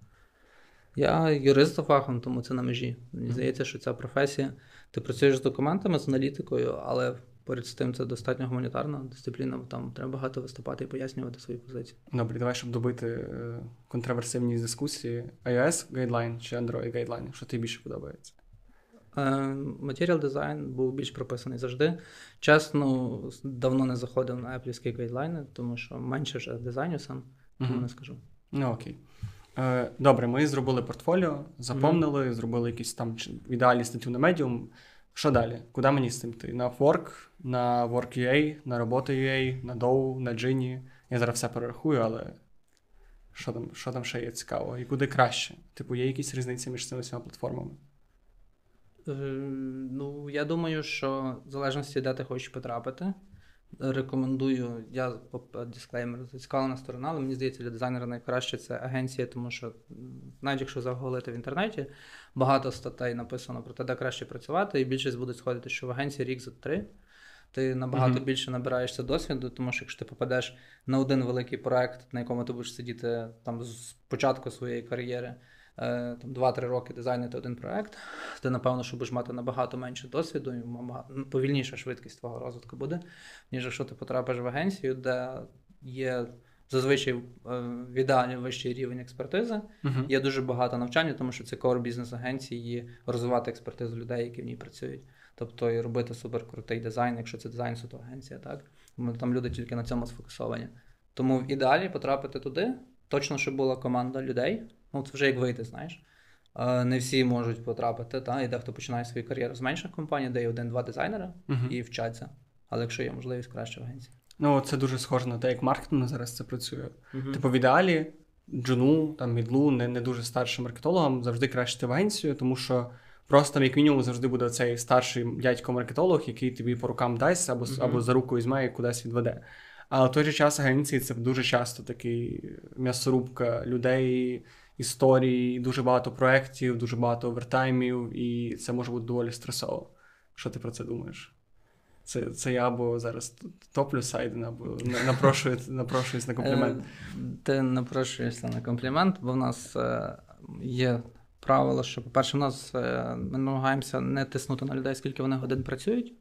[SPEAKER 2] Я юрист за фахом, тому це на межі. Мені здається, що ця професія. Ти працюєш з документами, з аналітикою, але поряд з тим це достатньо гуманітарна дисципліна, бо там треба багато виступати і пояснювати свої позиції.
[SPEAKER 1] Добре, давай, щоб добити е, контроверсивні дискусії. iOS гайдлайн чи Android гайдлайн, що тобі більше подобається?
[SPEAKER 2] Матеріал дизайн був більш прописаний завжди. Чесно, давно не заходив на Apple гайдлайни, тому що менше вже дизайню сам, тому uh-huh. не скажу.
[SPEAKER 1] Ну окей. Е, добре, ми зробили портфоліо, заповнили, uh-huh. зробили якісь там в ідеалі статтю на Medium. Що далі? Куди мені з цим йти? На Upwork, на Work.ua, на Робота.ua, на Dow, на Gini. Я зараз все перерахую, але що там що там ще є цікаво? І куди краще? Типу, є якісь різниці між цими всіма платформами?
[SPEAKER 2] Е, ну, я думаю, що в залежності, де ти хочеш потрапити. Рекомендую, я дисклеймер зацікавлена сторона, але мені здається, для дизайнера найкраще це агенція, тому що навіть якщо заголити в інтернеті, багато статей написано про те, де краще працювати, і більшість будуть сходити, що в агенції рік за три. Ти набагато mm-hmm. більше набираєшся досвіду, тому що якщо ти попадеш на один великий проект, на якому ти будеш сидіти там з початку своєї кар'єри. Е, там 2-3 роки дизайнити один проект, ти, напевно, що будеш мати набагато менше досвіду, і ну, повільніша швидкість твого розвитку буде, ніж якщо ти потрапиш в агенцію, де є зазвичай е, в ідеалі вищий рівень експертизи. Uh-huh. Є дуже багато навчання, тому що це кор бізнес агенції розвивати експертизу людей, які в ній працюють. Тобто і робити суперкрутий дизайн, якщо це дизайн суто агенція, так? Там люди тільки на цьому сфокусовані. Тому в ідеалі потрапити туди, точно, щоб була команда людей. Ну, це вже як вийти, знаєш. Не всі можуть потрапити, та? і дехто починає свою кар'єру з менших компаній, де є один-два дизайнера uh-huh. і вчаться. Але якщо є можливість краще в агенції.
[SPEAKER 1] Ну, це дуже схоже на те, як маркетинг зараз це працює. Uh-huh. Типу, в ідеалі джуну, там, мідлу, не не дуже старшим маркетологам завжди краще в агенцію, тому що просто там, як мінімум, завжди буде цей старший дядько-маркетолог, який тобі по рукам дасть або uh-huh. або за руку візьме і кудись відведе. А в той же час агенції це дуже часто такий м'ясорубка людей історій, дуже багато проєктів, дуже багато овертаймів, і це може бути доволі стресово. Що ти про це думаєш? Це це я або зараз топлю Сайден, або напрошуюсь, напрошуюсь на комплімент.
[SPEAKER 2] Е, ти напрошуєшся на комплімент, бо в нас е, є правило, що, по-перше, в нас е, ми намагаємося не тиснути на людей, скільки вони годин працюють.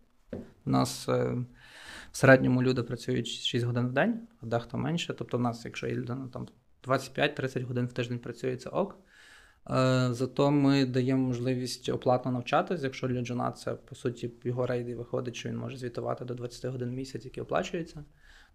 [SPEAKER 2] У нас в середньому люди працюють 6 годин в день, а дехто менше. Тобто, в нас, якщо є людина там 25-30 годин в тиждень працює це ок. Е, зато ми даємо можливість оплатно навчатись, якщо для Джона це, по суті, його рейди виходить, що він може звітувати до 20 годин в місяць, які оплачуються.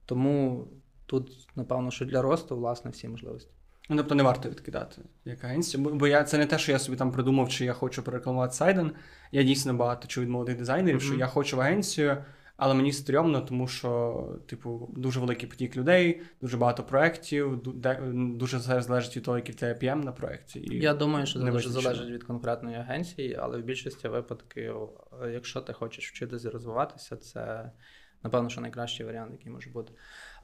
[SPEAKER 2] Тому тут, напевно, що для росту, власне, всі можливості.
[SPEAKER 1] Ну, тобто не варто відкидати як агенцію. Бо, бо я це не те, що я собі там придумав, чи я хочу перекламувати сайден. Я дійсно багато чую від молодих дизайнерів, mm-hmm. що я хочу в агенцію, але мені стрьомно, тому що, типу, дуже великий потік людей, дуже багато проєктів, дуже залежить від того, який тебе PM на проєкті.
[SPEAKER 2] Я думаю, що це дуже залежить від конкретної агенції, але в більшості випадків, якщо ти хочеш вчитися і розвиватися, це. Напевно, що найкращий варіант, який може бути.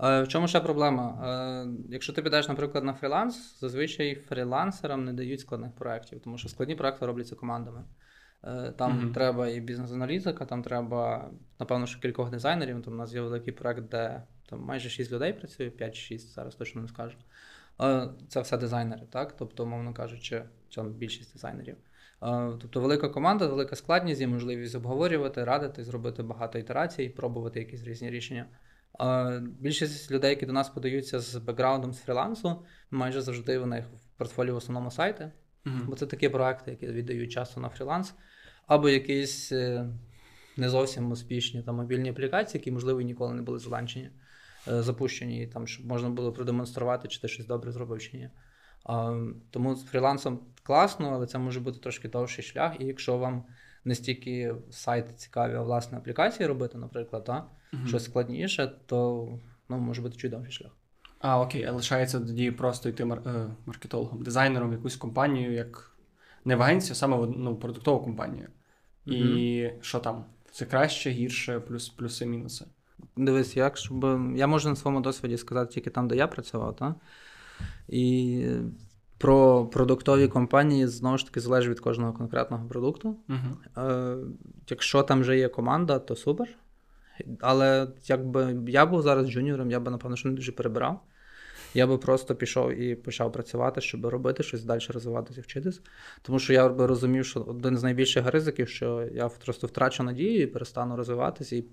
[SPEAKER 2] Е, В чому ще проблема? Е, Якщо ти підеш, наприклад, на фріланс, зазвичай фрілансерам не дають складних проєктів, тому що складні проекти робляться командами. Е, Там mm-hmm. треба і бізнес-аналітика, там треба, напевно, що кількох дизайнерів. Там у нас є великий проект, де там майже 6 людей працює, 5-6, зараз точно не скажу. Е, Це все дизайнери, так? Тобто, мовно кажучи, там більшість дизайнерів. Тобто велика команда, велика складність є можливість обговорювати, радити, зробити багато ітерацій, пробувати якісь різні рішення. Більшість людей, які до нас подаються з бекграундом з фрілансу, майже завжди в них в портфоліо в основному сайти, mm-hmm. бо це такі проекти, які віддають часу на фріланс, або якісь е, не зовсім успішні там, мобільні аплікації, які, можливо, ніколи не були заланчені, е, запущені, там, щоб можна було продемонструвати, чи ти щось добре зробив чи ні. Тому з фрілансом класно, але це може бути трошки довший шлях. І якщо вам не стільки сайти цікаві, а власне аплікації робити, наприклад, та, угу. щось складніше, то ну, може бути чуть довший шлях.
[SPEAKER 1] А, окей, а лишається тоді просто йти мар- е, маркетологом, дизайнером в якусь компанію, як не в агенцію, а саме в ну, продуктову компанію. Угу. І що там? Це краще, гірше, плюс, плюси, мінуси.
[SPEAKER 2] Дивись, як щоб я можу на своєму досвіді сказати тільки там, де я працював, та? І про продуктові компанії знову ж таки залежить від кожного конкретного продукту. Uh-huh. Е, Якщо там вже є команда, то супер. Але якби я був зараз джуніором, я би, напевно, що не дуже перебирав. Я би просто пішов і почав працювати, щоб робити щось далі розвиватися, вчитись. Тому що я би розумів, що один з найбільших ризиків, що я просто втрачу надію і перестану розвиватися, і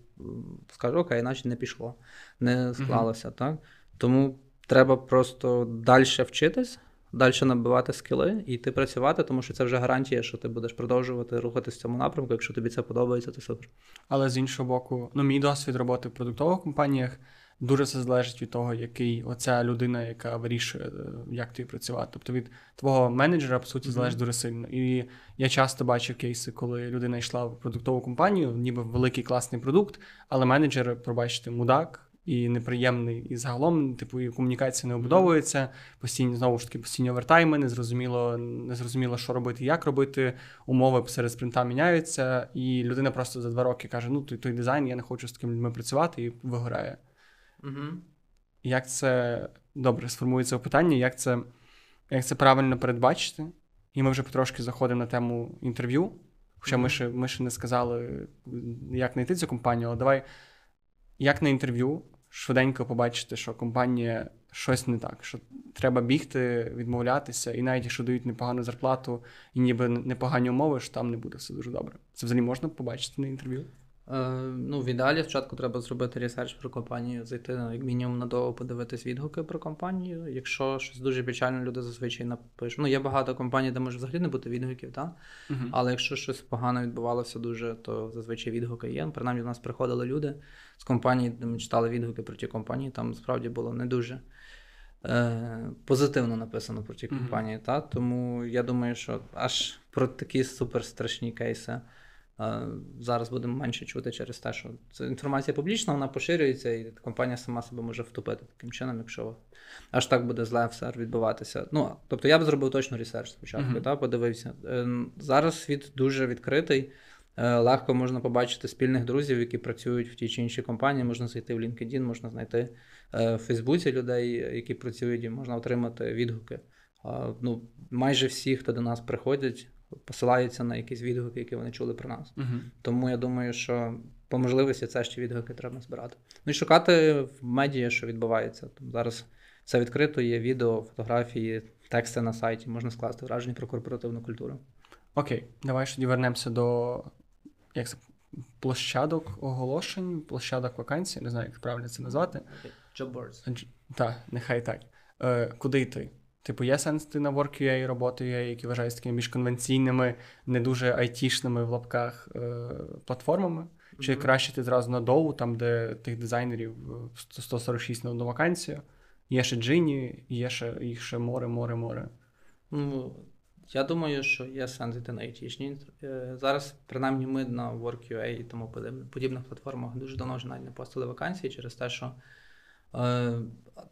[SPEAKER 2] скажу, окей, іначе не пішло, не склалося. Uh-huh. так? Тому треба просто далі вчитись далі набивати скіли і йти працювати, тому що це вже гарантія, що ти будеш продовжувати рухатися в цьому напрямку. Якщо тобі це подобається, то супер.
[SPEAKER 1] Але з іншого боку, ну мій досвід роботи в продуктових компаніях. Дуже все залежить від того, який оця людина, яка вирішує, е, як тобі працювати. Тобто від твого менеджера, по суті, залежить mm-hmm. дуже сильно. І я часто бачив кейси, коли людина йшла в продуктову компанію, ніби великий класний продукт, але менеджер, пробачте, мудак, і неприємний, і загалом, типу, і комунікація не обудовується. Постійні знову ж таки постійні овертайми, незрозуміло, незрозуміло, що робити, як робити. Умови серед спринта міняються, і людина просто за два роки каже: Ну, той той дизайн, я не хочу з такими людьми працювати, і вигорає. Угу. Як це добре сформується питання, як це як це правильно передбачити? І ми вже потрошки заходимо на тему інтерв'ю. Хоча mm-hmm. ми ще ми ще не сказали, як знайти цю компанію, але давай як на інтерв'ю швиденько побачити, що компанія щось не так, що треба бігти, відмовлятися, і навіть якщо дають непогану зарплату і ніби непогані умови, що там не буде все дуже добре. Це взагалі можна побачити на інтерв'ю?
[SPEAKER 2] Е, ну, в ідеалі спочатку треба зробити research про компанію, зайти як мінімум надовго подивитись відгуки про компанію. Якщо щось дуже печально, люди зазвичай напишуть. Ну, є багато компаній, де може взагалі не бути відгуків, так? Uh-huh. але якщо щось погано відбувалося дуже, то зазвичай відгуки є. Принаймні, до нас приходили люди з компанії, де ми читали відгуки про ті компанії, там справді було не дуже. Е, позитивно написано про ті uh-huh. компанії, та? тому я думаю, що аж про такі суперстрашні кейси Зараз будемо менше чути через те, що це інформація публічна, вона поширюється, і компанія сама себе може втопити таким чином, якщо аж так буде зле все відбуватися. Ну, Тобто я б зробив точно ресерч спочатку, uh-huh. та, подивився. Е, зараз світ дуже відкритий. Е, легко можна побачити спільних друзів, які працюють в тій чи іншій компанії. Можна зайти в LinkedIn, можна знайти е, в Фейсбуці людей, які працюють, і можна отримати відгуки. Ну, Майже всі, хто до нас приходять, посилаються на якісь відгуки, які вони чули про нас. uh Тому я думаю, що по можливості це ще відгуки треба збирати. Ну і шукати в медіа, що відбувається. Там Зараз все відкрито, є відео, фотографії, тексти на сайті, можна скласти враження про корпоративну культуру.
[SPEAKER 1] Окей, давай тоді вернемося до як це, площадок оголошень, площадок вакансій, не знаю, як правильно це назвати.
[SPEAKER 2] Job boards.
[SPEAKER 1] Так, нехай так. Е, Куди йти? Типу, є сенс ти на WorkUA, роботи UA, які вважаються такими більш конвенційними, не дуже айтішними в лапках е, платформами. Чи mm-hmm. краще ти зразу на доу, там, де тих дизайнерів 146 на одну вакансію, Є ще Джині, є ще їх ще море, море, море.
[SPEAKER 2] Ну, я думаю, що є сенс йти на айтішні. Е, зараз, принаймні, ми на WorkUA і тому подібних платформах дуже давно вже навіть не постили вакансії через те, що е,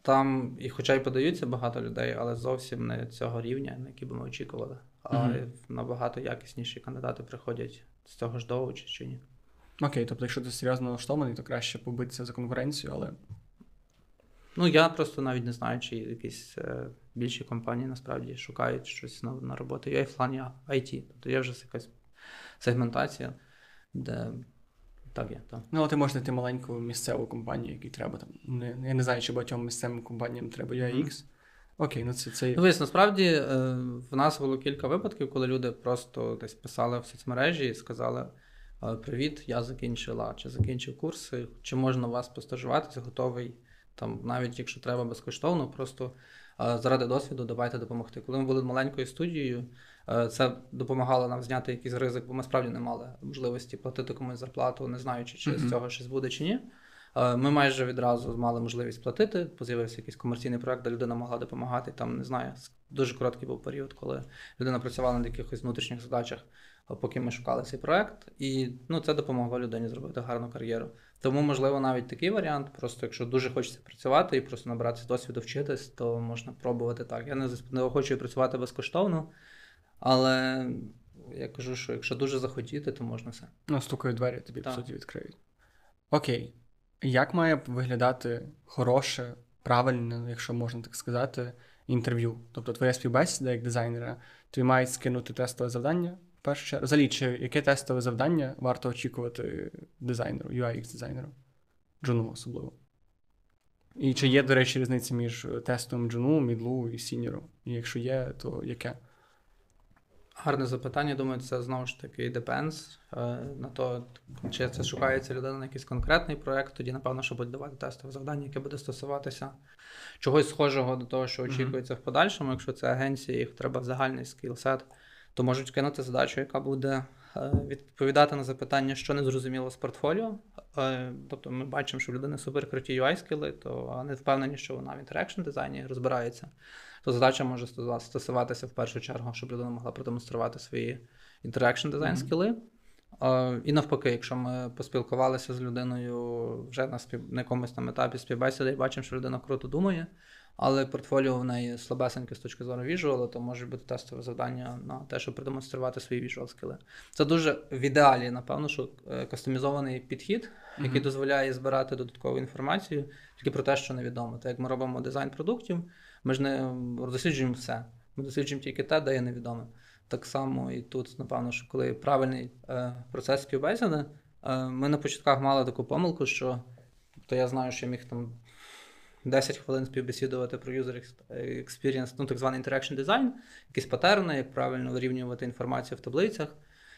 [SPEAKER 2] там, і хоча й подаються багато людей, але зовсім не цього рівня, на який би ми очікували. А mm-hmm. набагато якісніші кандидати приходять з цього ж чи, чи ні.
[SPEAKER 1] Окей, тобто, якщо ти серйозно налаштований, то краще побитися за конкуренцію, але.
[SPEAKER 2] Ну, я просто навіть не знаю, чи якісь е, більші компанії насправді шукають щось на на роботу. Я і в плані IT. Тобто є вже якась сегментація, де так є. Так.
[SPEAKER 1] Ну, але ти можеш знайти маленьку місцеву компанію, якій треба там. Не, Я не знаю, чи багатьом місцевим компаніям треба UX. Mm. Окей, ну це це.
[SPEAKER 2] Ну, насправді е, в нас було кілька випадків, коли люди просто десь писали в соцмережі і сказали: «Е, Привіт, я закінчила чи закінчив курси, чи можна вас постажуватися, готовий там, навіть якщо треба безкоштовно, просто заради досвіду давайте допомогти. Коли ми були маленькою студією, це допомагало нам зняти якийсь ризик, бо ми справді не мали можливості платити комусь зарплату, не знаючи, чи mm-hmm. з цього щось буде чи ні. Ми майже відразу мали можливість платити. Поз'явився якийсь комерційний проект, де людина могла допомагати. Там не знаю, дуже короткий був період, коли людина працювала над якихось внутрішніх задачах, поки ми шукали цей проект, і ну це допомогло людині зробити гарну кар'єру. Тому, можливо, навіть такий варіант. Просто якщо дуже хочеться працювати і просто набратися досвіду вчитись, то можна пробувати так. Я не не хочу працювати безкоштовно, але я кажу, що якщо дуже захотіти, то можна все.
[SPEAKER 1] Ну, стукають двері, тобі по суті відкриють. Окей. Як має виглядати хороше, правильне, якщо можна так сказати, інтерв'ю? Тобто твоя співбесіда як дизайнера, тобі мають скинути тестове завдання першу чергу. Взагалі, чи яке тестове завдання варто очікувати дизайнеру, UI-дизайнеру, джуну особливо? І чи є, до речі, різниця між тестом джуну, мідлу і сініру? І якщо є, то яке?
[SPEAKER 2] Гарне запитання. Думаю, це знову ж таки depends е, на то, чи це шукається людина на якийсь конкретний проект, тоді, напевно, що буде давати тестове завдання, яке буде стосуватися чогось схожого до того, що очікується mm-hmm. в подальшому. Якщо це агенція, їх треба загальний скілсет то можуть кинути задачу, яка буде е, відповідати на запитання, що не зрозуміло з портфоліо. Е, тобто ми бачимо, що в людини суперкруті UI скіли, то не впевнені, що вона в інтерекшн дизайні розбирається. То задача може стосуватися в першу чергу, щоб людина могла продемонструвати свої interaction design skill и. І навпаки, якщо ми поспілкувалися з людиною вже на спів... на якомусь там етапі співбесіди і бачимо, що людина круто думає, але портфоліо в неї слабесеньке з точки зору visual у, то може бути тестове завдання на те, щоб продемонструвати свої visual skill и. Це дуже в ідеалі, напевно, що е, кастомізований підхід, який mm-hmm. дозволяє збирати додаткову інформацію тільки про те, що невідомо. Так як ми робимо дизайн продуктів, ми ж не досліджуємо все. Ми досліджуємо тільки те, де є невідоме. Так само і тут, напевно, що коли правильний е, процес співбесіди, е, ми на початках мали таку помилку, що то я знаю, що я міг там 10 хвилин співбесідувати про user experience, ну так званий interaction design, якісь патерни, як правильно вирівнювати інформацію в таблицях,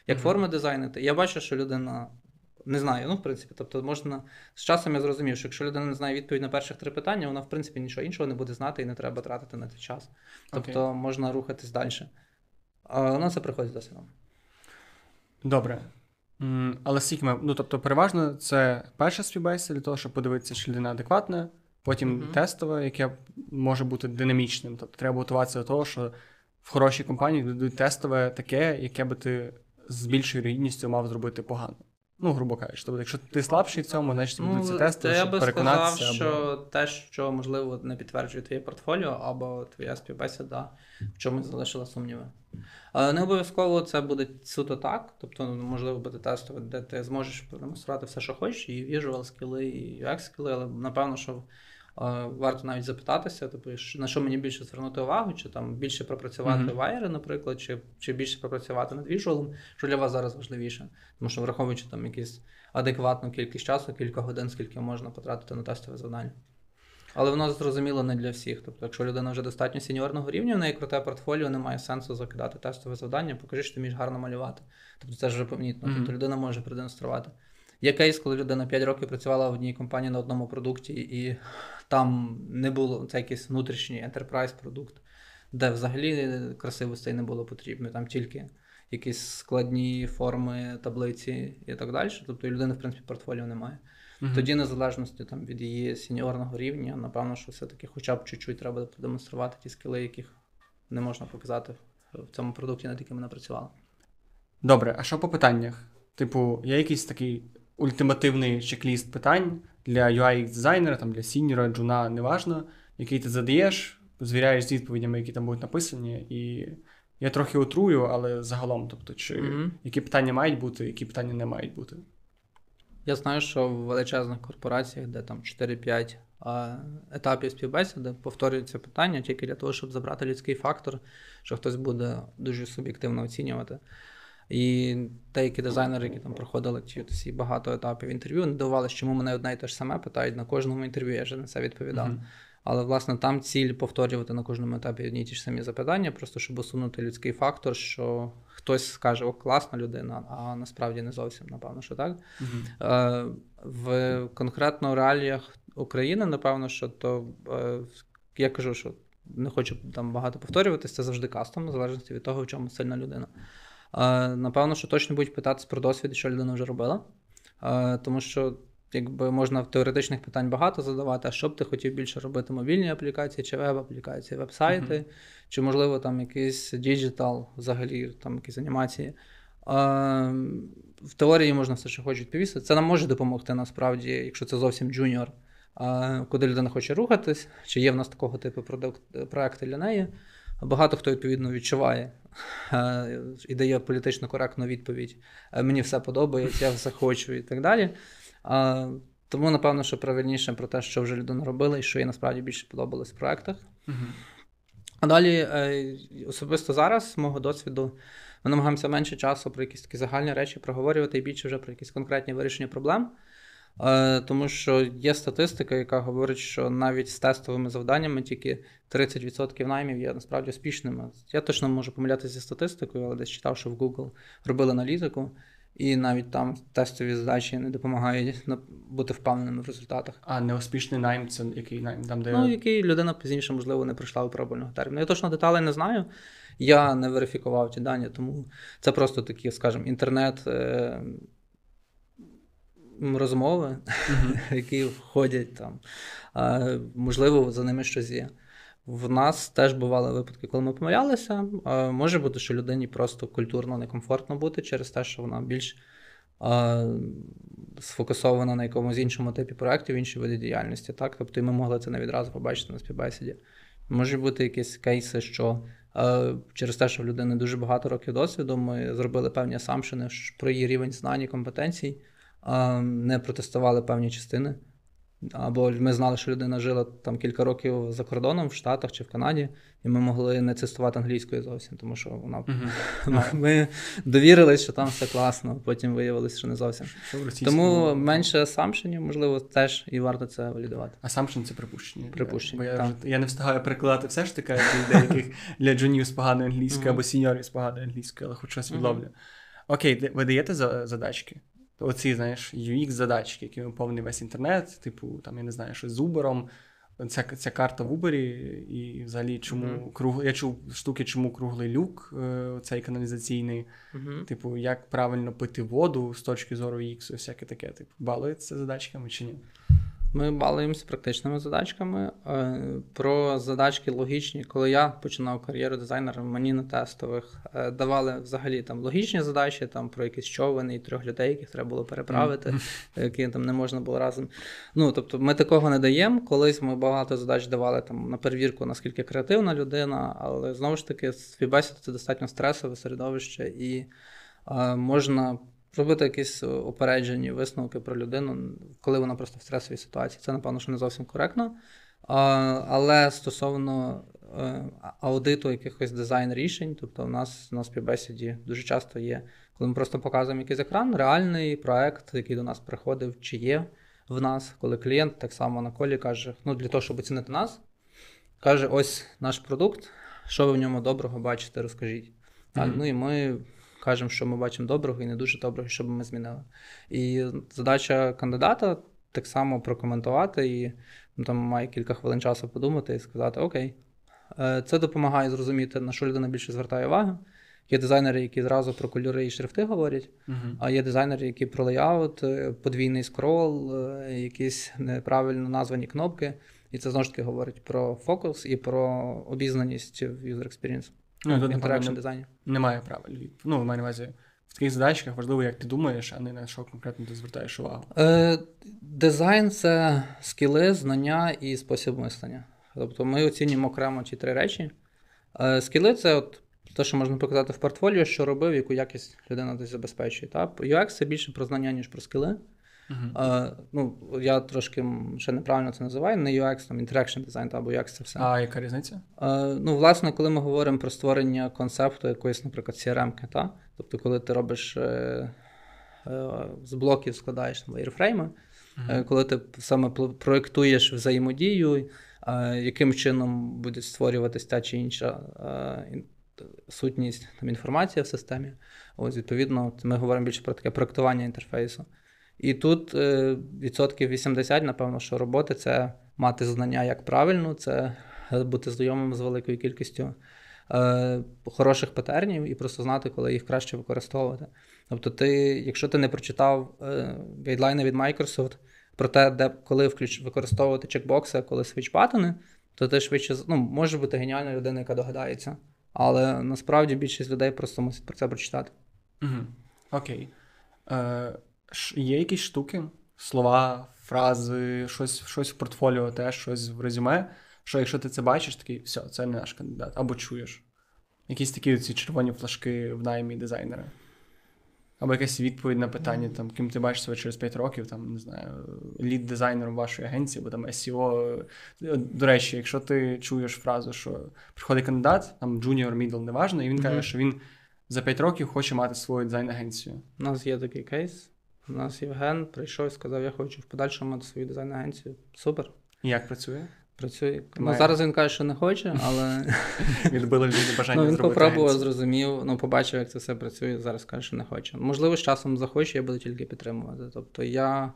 [SPEAKER 2] як mm-hmm. форми дизайнити. Я бачу, що людина не знає. Ну, в принципі, тобто можна з часом я зрозумів, що якщо людина не знає відповідь на перших три питання, вона в принципі нічого іншого не буде знати і не треба тратити на цей час. Тобто okay. можна рухатись далі. А ну, це приходить з досвідом.
[SPEAKER 1] Добре. Але скільки ми, ну тобто, переважно це перша співбесіда для того, щоб подивитися, чи людина адекватна. Потім mm-hmm. тестове, яке може бути динамічним. Тобто треба готуватися до того, що в хорошій компанії дадуть тестове таке, яке би ти з більшою рідністю мав зробити погано. Ну, грубо кажучи, тобто, якщо ти слабший в цьому, значить ну, будуть ці тести,
[SPEAKER 2] я би сказав, що те, що можливо не підтверджує твоє портфоліо, або твоя співбесіда в чомусь залишила сумніви. Але не обов'язково це буде суто так. Тобто, можливо, буде тестове, де ти зможеш продемонструвати все, що хочеш, і віжуал скіли, і UX скіли, але напевно, що Варто навіть запитатися, тобто, на що мені більше звернути увагу, чи там більше пропрацювати mm-hmm. вайри, наприклад, чи чи більше пропрацювати над віжуалом, що для вас зараз важливіше. Тому що враховуючи там якісь адекватну кількість часу, кілька годин, скільки можна потратити на тестове завдання. Але воно зрозуміло не для всіх. Тобто, якщо людина вже достатньо сеньорного рівня, в неї круте портфоліо, немає сенсу закидати тестове завдання, покажи, що ти вмієш гарно малювати. Тобто це ж вже помітно. Mm-hmm. Тобто людина може продемонструвати. Є кейс, коли людина 5 років працювала в одній компанії на одному продукті, і там не було це якийсь внутрішній enterprise продукт, де взагалі красивостей не було потрібно. Там тільки якісь складні форми таблиці і так далі. Тобто людини, в принципі, портфоліо немає. Uh-huh. Тоді, незалежності там, від її сеньорного рівня, напевно, що все-таки хоча б чуть-чуть треба продемонструвати ті скіли, яких не можна показати в цьому продукті, над яким вона працювала.
[SPEAKER 1] Добре, а що по питаннях? Типу, є якийсь такий ультимативний чек-ліст питань для ui дизайнера там для сіньора, джуна, неважно, який ти задаєш, звіряєш з відповідями, які там будуть написані, і я трохи утрую, але загалом, тобто, чи mm-hmm. які питання мають бути, які питання не мають бути.
[SPEAKER 2] Я знаю, що в величезних корпораціях, де там 4-5 етапів співбесіди, повторюється питання тільки для того, щоб забрати людський фактор, що хтось буде дуже суб'єктивно оцінювати. І деякі дизайнери, які там проходили ті всі багато етапів інтерв'ю, не дивувалися, чому мене одне і те ж саме питають на кожному інтерв'ю, я вже на це відповідав. Mm-hmm. Але, власне, там ціль повторювати на кожному етапі одні й ті ж самі запитання, просто щоб усунути людський фактор, що хтось скаже, о, класна людина, а насправді не зовсім, напевно, що так. Mm-hmm. Е, В конкретно реаліях України, напевно, що то е, я кажу, що не хочу там багато повторюватися, це завжди кастом, в залежності від того, в чому сильна людина. Напевно, що точно будуть питатися про досвід, що людина вже робила. Тому що якби можна в теоретичних питань багато задавати, а що б ти хотів більше робити мобільні аплікації, чи веб-аплікації, веб-сайти, uh-huh. чи, можливо, там якийсь digital, взагалі, там якісь анімації. В теорії можна все, що хоче відповісти. Це нам може допомогти насправді, якщо це зовсім junior, куди людина хоче рухатись, чи є в нас такого типу продукт, проекти для неї. Багато хто відповідно відчуває і дає політично коректну відповідь. Мені все подобається, я все хочу і так далі. Тому, напевно, що правильніше про те, що вже людина робила, і що їй насправді більше подобалось в проектах. А далі, е, особисто зараз, з мого досвіду, ми намагаємося менше часу про якісь такі загальні речі проговорювати і більше вже про якісь конкретні вирішення проблем. Е, тому що є статистика, яка говорить, що навіть з тестовими завданнями тільки 30% наймів є насправді успішними. Я точно можу помилятися зі статистикою, але десь читав, що в Google робили аналітику. І навіть там тестові задачі не допомагають бути впевненими в результатах.
[SPEAKER 1] А неуспішний найм це який найм? Там, де...
[SPEAKER 2] Ну, який людина пізніше, можливо, не пройшла випробувального терміну. Я точно деталей не знаю. Я не верифікував ті дані, тому це просто такі, скажімо, інтернет. Розмови, uh-huh. які входять там, а, можливо, за ними щось є. В нас теж бували випадки, коли ми помилялися. Може бути, що людині просто культурно некомфортно бути через те, що вона більш сфокусована на якомусь іншому типі проєктів, іншій виді діяльності. Так? Тобто ми могли це не відразу побачити на співбесіді. Можуть бути якісь кейси, що через те, що в людини дуже багато років досвіду, ми зробили певні асампшени про її рівень знань і компетенцій, не протестували певні частини. Або ми знали, що людина жила там кілька років за кордоном в Штатах чи в Канаді, і ми могли не тестувати англійською зовсім, тому що вона uh-huh. ми довірились, що там все класно, потім виявилось, що не зовсім. Тому менше assumption ів, можливо, теж і варто це валідувати.
[SPEAKER 1] Assumption це припущення.
[SPEAKER 2] Припущення.
[SPEAKER 1] Бо я вже, я не встигаю перекладати все ж таки деяких для джунів з поганою англійською або senior ів з поганою англійською, але хоч щось відловлю. Окей, ви даєте задачки? Оці, знаєш, UX-задачки, які повний весь інтернет, типу, там, я не знаю, що з Uber, Ця ця карта в Uber, і взагалі чому mm-hmm. круг... я чув штуки, чому круглий люк, е, цей каналізаційний, mm-hmm. типу, як правильно пити воду з точки зору X, всяке таке. Типу, балується задачками чи ні?
[SPEAKER 2] Ми балуємося практичними задачками. Е, про задачки логічні, коли я починав кар'єру дизайнера, мені на тестових е, давали взагалі там логічні задачі, там про якісь човени і трьох людей, яких треба було переправити, mm-hmm. які там не можна було разом. Ну тобто, ми такого не даємо. Колись ми багато задач давали там на перевірку, наскільки креативна людина, але знову ж таки, співбесіда це достатньо стресове середовище і е, можна робити якісь опереджені висновки про людину, коли вона просто в стресовій ситуації. Це, напевно, що не зовсім коректно. Але стосовно е, аудиту якихось дизайн рішень, тобто у нас на співбесіді дуже часто є, коли ми просто показуємо якийсь екран, реальний проект, який до нас приходив, чи є в нас, коли клієнт так само на колі каже: ну для того, щоб оцінити нас, каже: ось наш продукт, що ви в ньому доброго бачите, розкажіть. Так, mm-hmm. Ну і ми кажемо, що ми бачимо доброго і не дуже доброго, що би ми змінили. І задача кандидата так само прокоментувати і ну, там має кілька хвилин часу подумати і сказати: Окей, е, це допомагає зрозуміти, на що людина більше звертає увагу. Є дизайнери, які зразу про кольори і шрифти говорять, uh-huh. а є дизайнери, які про леяут, е, подвійний скрол, е, якісь неправильно названі кнопки. І це знову ж таки говорить про фокус і про обізнаність в user experience.
[SPEAKER 1] Ну, тут, Interaction дизайні. Немає правил. Ну, в мене увазі, в таких задачках важливо, як ти думаєш, а не на що конкретно ти звертаєш увагу.
[SPEAKER 2] Е, Дизайн це скіли, знання і спосіб мислення. Тобто ми оцінюємо окремо ці три речі. Е, Скіли це от те, що можна показати в портфоліо, що робив, яку якість людина десь забезпечує. Та? UX це більше про знання, ніж про скіли. Uh-huh. Ну, Я трошки ще неправильно це називаю, не UX, там Interaction Design або UX це все.
[SPEAKER 1] А яка різниця?
[SPEAKER 2] Ну, Власне, коли ми говоримо про створення концепту якоїсь, наприклад, CRM-ки, та? тобто, коли ти робиш е, е, з блоків складаєш там, wireframe, uh-huh. коли ти саме проєктуєш взаємодію, е, яким чином буде створюватися та чи інша е, сутність там, інформація в системі. Ось, Відповідно, ми говоримо більше про таке проектування інтерфейсу. І тут е, відсотків 80, напевно, що роботи це мати знання як правильно, це бути знайомим з великою кількістю е, хороших патернів і просто знати, коли їх краще використовувати. Тобто, ти, якщо ти не прочитав е, гайдлайни від Microsoft про те, де коли включ, використовувати чекбокси, коли свіч паттерни, то ти швидше ну, може бути геніальна людина, яка догадається. Але насправді більшість людей просто мусить про це прочитати.
[SPEAKER 1] Окей. Е, Є якісь штуки, слова, фрази, щось щось в портфоліо, теж щось в резюме. Що якщо ти це бачиш, такий все, це не наш кандидат, або чуєш. Якісь такі ці червоні флажки в наймі дизайнера. Або якась відповідь на питання, там, ким ти бачиш себе через 5 років, там, не знаю, лід дизайнером вашої агенції, або там SEO. До речі, якщо ти чуєш фразу, що приходить кандидат, там junior, middle, неважно, і він mm-hmm. каже, що він за 5 років хоче мати свою дизайн-агенцію.
[SPEAKER 2] У нас є такий кейс. У нас Євген прийшов і сказав, я хочу в подальшому мати свою дизайн-агенцію. Супер.
[SPEAKER 1] Як працює?
[SPEAKER 2] Працює. Ну, Зараз він каже, що не хоче, але.
[SPEAKER 1] Відбили людини бажання.
[SPEAKER 2] Ну, Він попробував, зрозумів, ну, побачив, як це все працює, зараз каже, що не хоче. Можливо, з часом захоче, я буду тільки підтримувати. Тобто я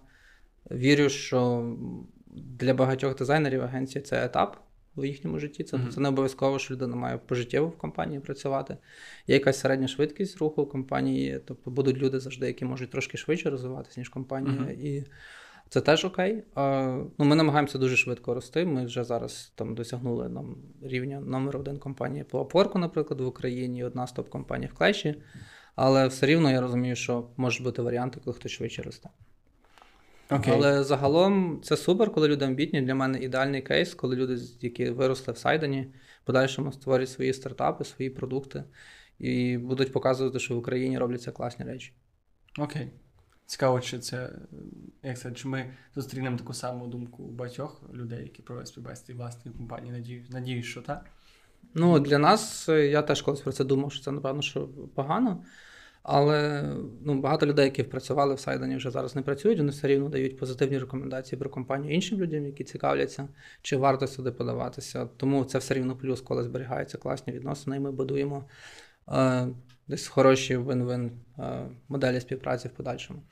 [SPEAKER 2] вірю, що для багатьох дизайнерів агенція це етап в їхньому житті. Це mm-hmm. це не обов'язково, що людина має пожиттєво в компанії працювати. Є якась середня швидкість руху компанії, тобто будуть люди завжди, які можуть трошки швидше розвиватися, ніж компанія. Mm-hmm. І це теж окей. А, ну, Ми намагаємося дуже швидко рости. Ми вже зараз там досягнули нам рівня номер один компанії по Upwork, наприклад, в Україні, одна з топ-компаній в клеші. Але все рівно я розумію, що можуть бути варіанти, коли хтось швидше росте. Okay. Але загалом це супер, коли люди амбітні. Для мене ідеальний кейс, коли люди, які виросли в Сайдені, подальшому створюють свої стартапи, свої продукти і будуть показувати, що в Україні робляться класні речі.
[SPEAKER 1] Окей. Okay. Цікаво, чи це як це, чи ми зустрінемо таку саму думку у багатьох людей, які проводять співбесіди власної компанії. Надіюсь, надіюсь, що так.
[SPEAKER 2] Ну, для нас я теж колись про це думав, що це, напевно, що погано. Але ну, багато людей, які працювали в Сайдені, вже зараз не працюють, вони все рівно дають позитивні рекомендації про компанію іншим людям, які цікавляться, чи варто сюди подаватися. Тому це все рівно плюс, коли зберігаються класні відносини, і ми будуємо е, десь хороші вин-вин е, моделі співпраці в подальшому.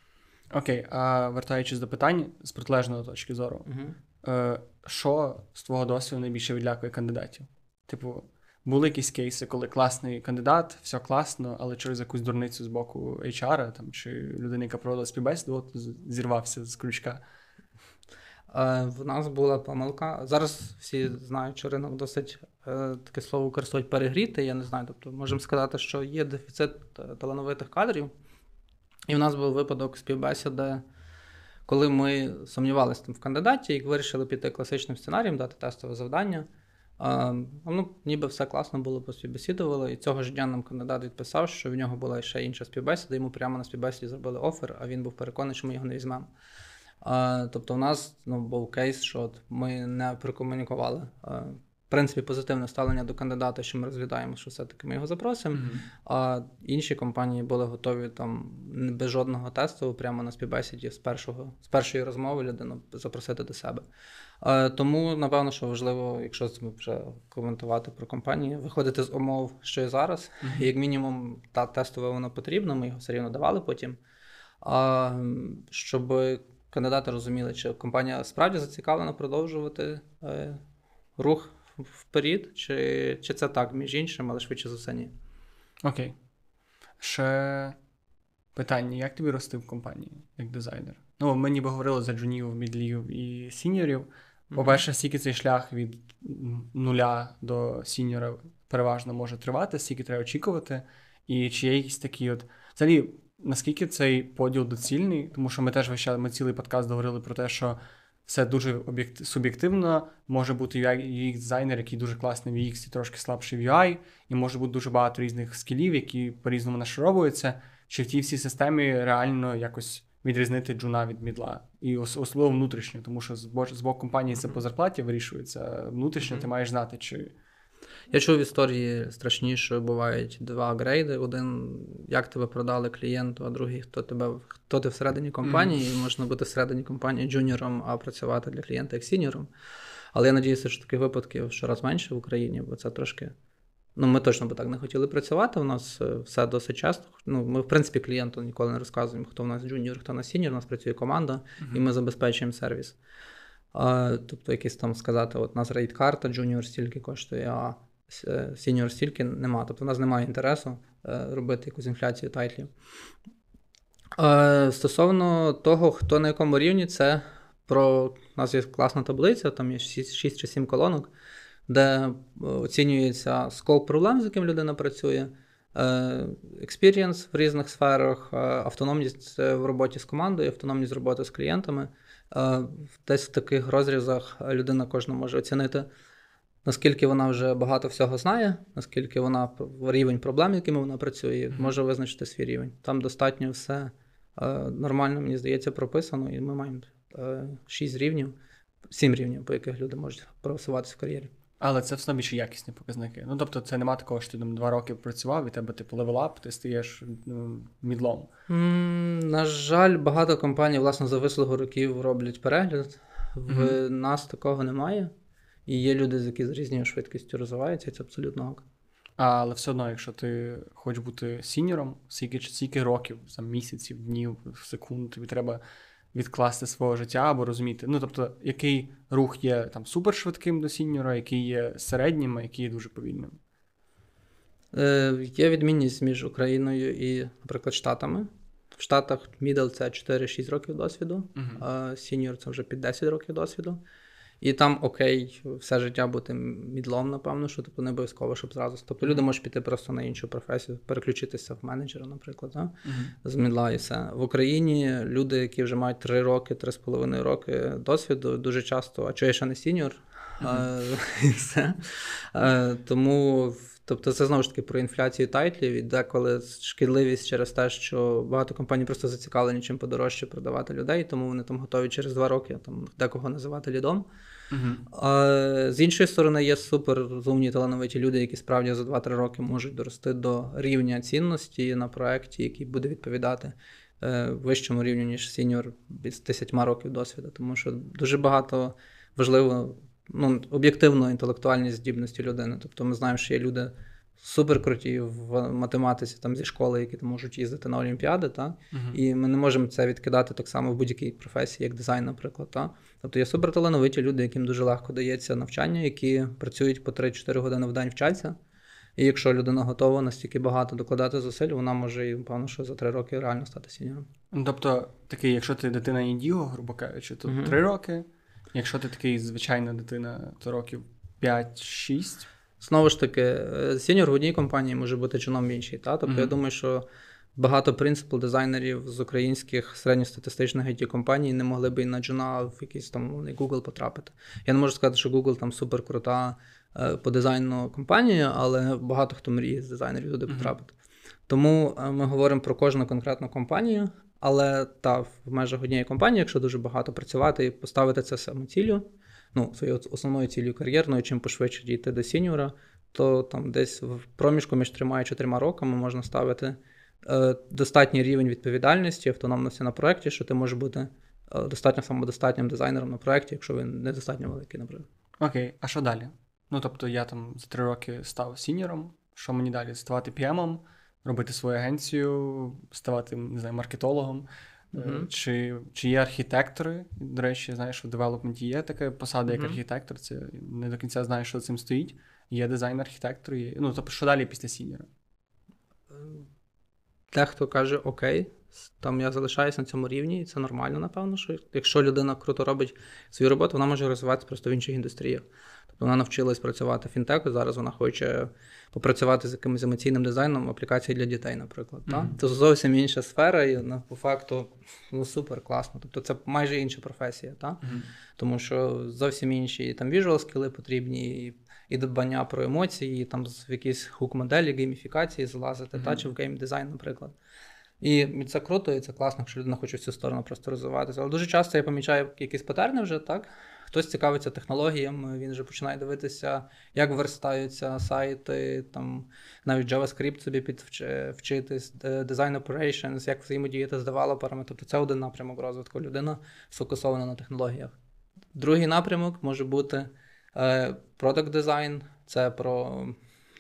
[SPEAKER 1] Окей, а вертаючись до питань з протилежної точки зору, угу. е, що з твого досвіду найбільше відлякує кандидатів? Типу, були якісь кейси, коли класний кандидат, все класно, але через якусь дурницю з боку HR там, чи людини, яка проводила співбесіду, от зірвався з крючка.
[SPEAKER 2] Е, в нас була помилка. Зараз всі знають, що ринок досить е, таке слово використовують перегріти. Я не знаю. Тобто, можемо сказати, що є дефіцит талановитих кадрів. І в нас був випадок співбесіди, коли ми сумнівалися в кандидаті і вирішили піти класичним сценарієм, дати тестове завдання. Ну, Ніби все класно було, поспівбесідували, і цього ж дня нам кандидат відписав, що в нього була ще інша співбесіда, йому прямо на співбесіді зробили офер, а він був переконаний, що ми його не візьмемо. Тобто, у нас ну, був кейс, що от ми не прокомунікували в принципі позитивне ставлення до кандидата, що ми розглядаємо, що все-таки ми його запросимо. Mm-hmm. А інші компанії були готові там без жодного тесту, прямо на співбесіді з першого з першої розмови людину запросити до себе. А, тому, напевно, що важливо, якщо вже коментувати про компанії, виходити з умов, що є зараз. Mm-hmm. Як мінімум, та тестове воно потрібно, ми його все рівно давали потім. Щоб кандидати розуміли, чи компанія справді зацікавлена продовжувати е, рух вперед, чи чи це так, між іншим, але швидше за все ні.
[SPEAKER 1] Окей. Ще питання: як тобі рости в компанії як дизайнер? Ну, ми ніби говорили за джунів, мідлів і сіньорів. По-перше, скільки цей шлях від нуля до сіньора переважно може тривати, скільки треба очікувати, і чи є якісь такі от. Взагалі, наскільки цей поділ доцільний, тому що ми теж весь ми цілий подкаст говорили про те, що все дуже об'єкт... суб'єктивно. Може бути ux дизайнер який дуже класний в UX і трошки слабший в UI, і може бути дуже багато різних скілів, які по-різному нашаровуються. Чи в тій всій системі реально якось відрізнити джуна від мідла? І особливо внутрішньо, тому що з боку компанії це по зарплаті вирішується. Внутрішньо ти маєш знати, чи.
[SPEAKER 2] Я чув в історії страшніше, бувають два грейди. Один, як тебе продали клієнту, а другий, хто тебе хто ти всередині компанії, mm-hmm. можна бути всередині компанії джуніором, а працювати для клієнта як сіньором. Але я надіюся, що таких випадків щораз менше в Україні, бо це трошки. Ну, ми точно би так не хотіли працювати. У нас е, все досить часто. Ну, Ми, в принципі, клієнту ніколи не розказуємо, хто в нас junior, хто у нас senior. У нас працює команда, mm-hmm. і ми забезпечуємо сервіс. А, Тобто, якийсь там сказати, от у нас rate-карта, junior стільки коштує, а senior стільки нема. Тобто в нас немає інтересу е, робити якусь інфляцію title ів. Стосовно того, хто на якому рівні, це про у нас є класна таблиця, там є 6 чи 7 колонок, де е, оцінюється scope проблем, з яким людина працює, experience в різних сферах, е, автономність в роботі з командою, автономність роботи з клієнтами. Десь в таких розрізах людина кожна може оцінити наскільки вона вже багато всього знає, наскільки вона рівень проблем, якими вона працює, може визначити свій рівень. Там достатньо все е, нормально, мені здається, прописано, і ми маємо е, 6 рівнів, 7 рівнів, по яких люди можуть просуватися в кар'єрі.
[SPEAKER 1] Але це в основі ще якісні показники. Ну тобто, це нема такого, що ти там два роки працював, і тебе типу level up, ти стаєш ну, middle ом.
[SPEAKER 2] Mm, на жаль, багато компаній, власне, за вислугу років роблять перегляд. В mm-hmm. нас такого немає. І є люди, які з різною швидкістю розвиваються, і це абсолютно ок.
[SPEAKER 1] Але все одно, якщо ти хочеш бути senior ом, скільки скільки років, за місяців, днів, секунд, тобі треба відкласти свого життя або розуміти. Ну, тобто, який рух є там супершвидким до senior а, який є середнім, а який є дуже повільним.
[SPEAKER 2] Е, Є відмінність між Україною і, наприклад, Штатами. В Штатах middle це 4-6 років досвіду, uh-huh. а senior це вже під 10 років досвіду. І там окей, все життя бути middle ом, напевно, що типу не обов'язково, щоб зразу. Тобто люди можуть піти просто на іншу професію, переключитися в менеджера, наприклад, да? uh-huh. з middle а і все. В Україні люди, які вже мають 3 роки, 3,5 роки досвіду, дуже часто, а чого я ще не senior, uh-huh. і все. Тому. Тобто це знову ж таки про інфляцію title ів і деколи шкідливість через те, що багато компаній просто зацікавлені чим подорожче продавати людей, тому вони там готові через два роки там декого називати lead ом. Uh-huh. А, З іншої сторони, є супер розумні талановиті люди, які справді за 2-3 роки можуть дорости до рівня цінності на проєкті, який буде відповідати е, вищому рівню, ніж senior з 10 років досвіду. Тому що дуже багато важливо ну, об'єктивно інтелектуальні здібності людини. Тобто ми знаємо, що є люди суперкруті в математиці там зі школи, які там можуть їздити на Олімпіади, та? Uh-huh. і ми не можемо це відкидати так само в будь-якій професії, як дизайн, наприклад. Та? Тобто є суперталановиті люди, яким дуже легко дається навчання, які працюють по 3-4 години в день вчаться. І якщо людина готова настільки багато докладати зусиль, вона може і певно, що за три роки реально стати сіньором.
[SPEAKER 1] Тобто, такий, якщо ти дитина індіго, грубо кажучи, то три uh-huh. роки. Якщо ти такий звичайна дитина, то років 5-6.
[SPEAKER 2] Знову ж таки, е, сеньор в одній компанії може бути чином в іншій. Та? Тобто mm-hmm. я думаю, що багато принципів дизайнерів з українських середньостатистичних it компаній не могли б і на джуна в якийсь там Google потрапити. Я не можу сказати, що Google там супер крута е, по дизайну компанія, але багато хто мріє з дизайнерів туди mm-hmm. потрапити. Тому е, ми говоримо про кожну конкретну компанію, але та в межах однієї компанії, якщо дуже багато працювати і поставити це самоціллю, ну, своєю основною цілею кар'єрною, чим пошвидше дійти до сіньора, то там десь в проміжку між трьома і чотирма роками можна ставити е, достатній рівень відповідальності, автономності на проєкті, що ти можеш бути е, достатньо самодостатнім дизайнером на проєкті, якщо він недостатньо великий, наприклад.
[SPEAKER 1] Окей, а що далі? Ну тобто я там за три роки став сіньором. Що мені далі? Ставати п'ємом? Робити свою агенцію, ставати не знаю, маркетологом. Uh-huh. Чи чи є архітектори? До речі, знаєш, в девелопменті є така посада, як uh-huh. архітектор. Це не до кінця знаю, що цим стоїть. Є дизайн архітектор. Є... Ну, тобто, що далі після сіньора?
[SPEAKER 2] дехто каже окей, там я залишаюся на цьому рівні, і це нормально, напевно, що якщо людина круто робить свою роботу, вона може розвиватися просто в інших індустріях. Тобто вона навчилась працювати в фінтеку, зараз вона хоче попрацювати з якимось емоційним дизайном аплікації для дітей, наприклад. Mm-hmm. Це зовсім інша сфера, і ну, по факту ну, супер класно. Тобто це майже інша професія, та? Mm-hmm. тому що зовсім інші там visual skill и потрібні. І і дбання про емоції, і там в якісь hook-моделі, гейміфікації залазити, mm-hmm. та чи в game design, наприклад. І це круто, і це класно, якщо людина хоче в цю сторону просто розвиватися. Але дуже часто я помічаю якісь патерни вже, так? Хтось цікавиться технологіями, він вже починає дивитися, як верстаються сайти, там навіть JavaScript собі підвчити, Design Operations, як взаємодіяти з девелоперами. Тобто це один напрямок розвитку. Людина сфокусована на технологіях. Другий напрямок може бути продакт дизайн, це про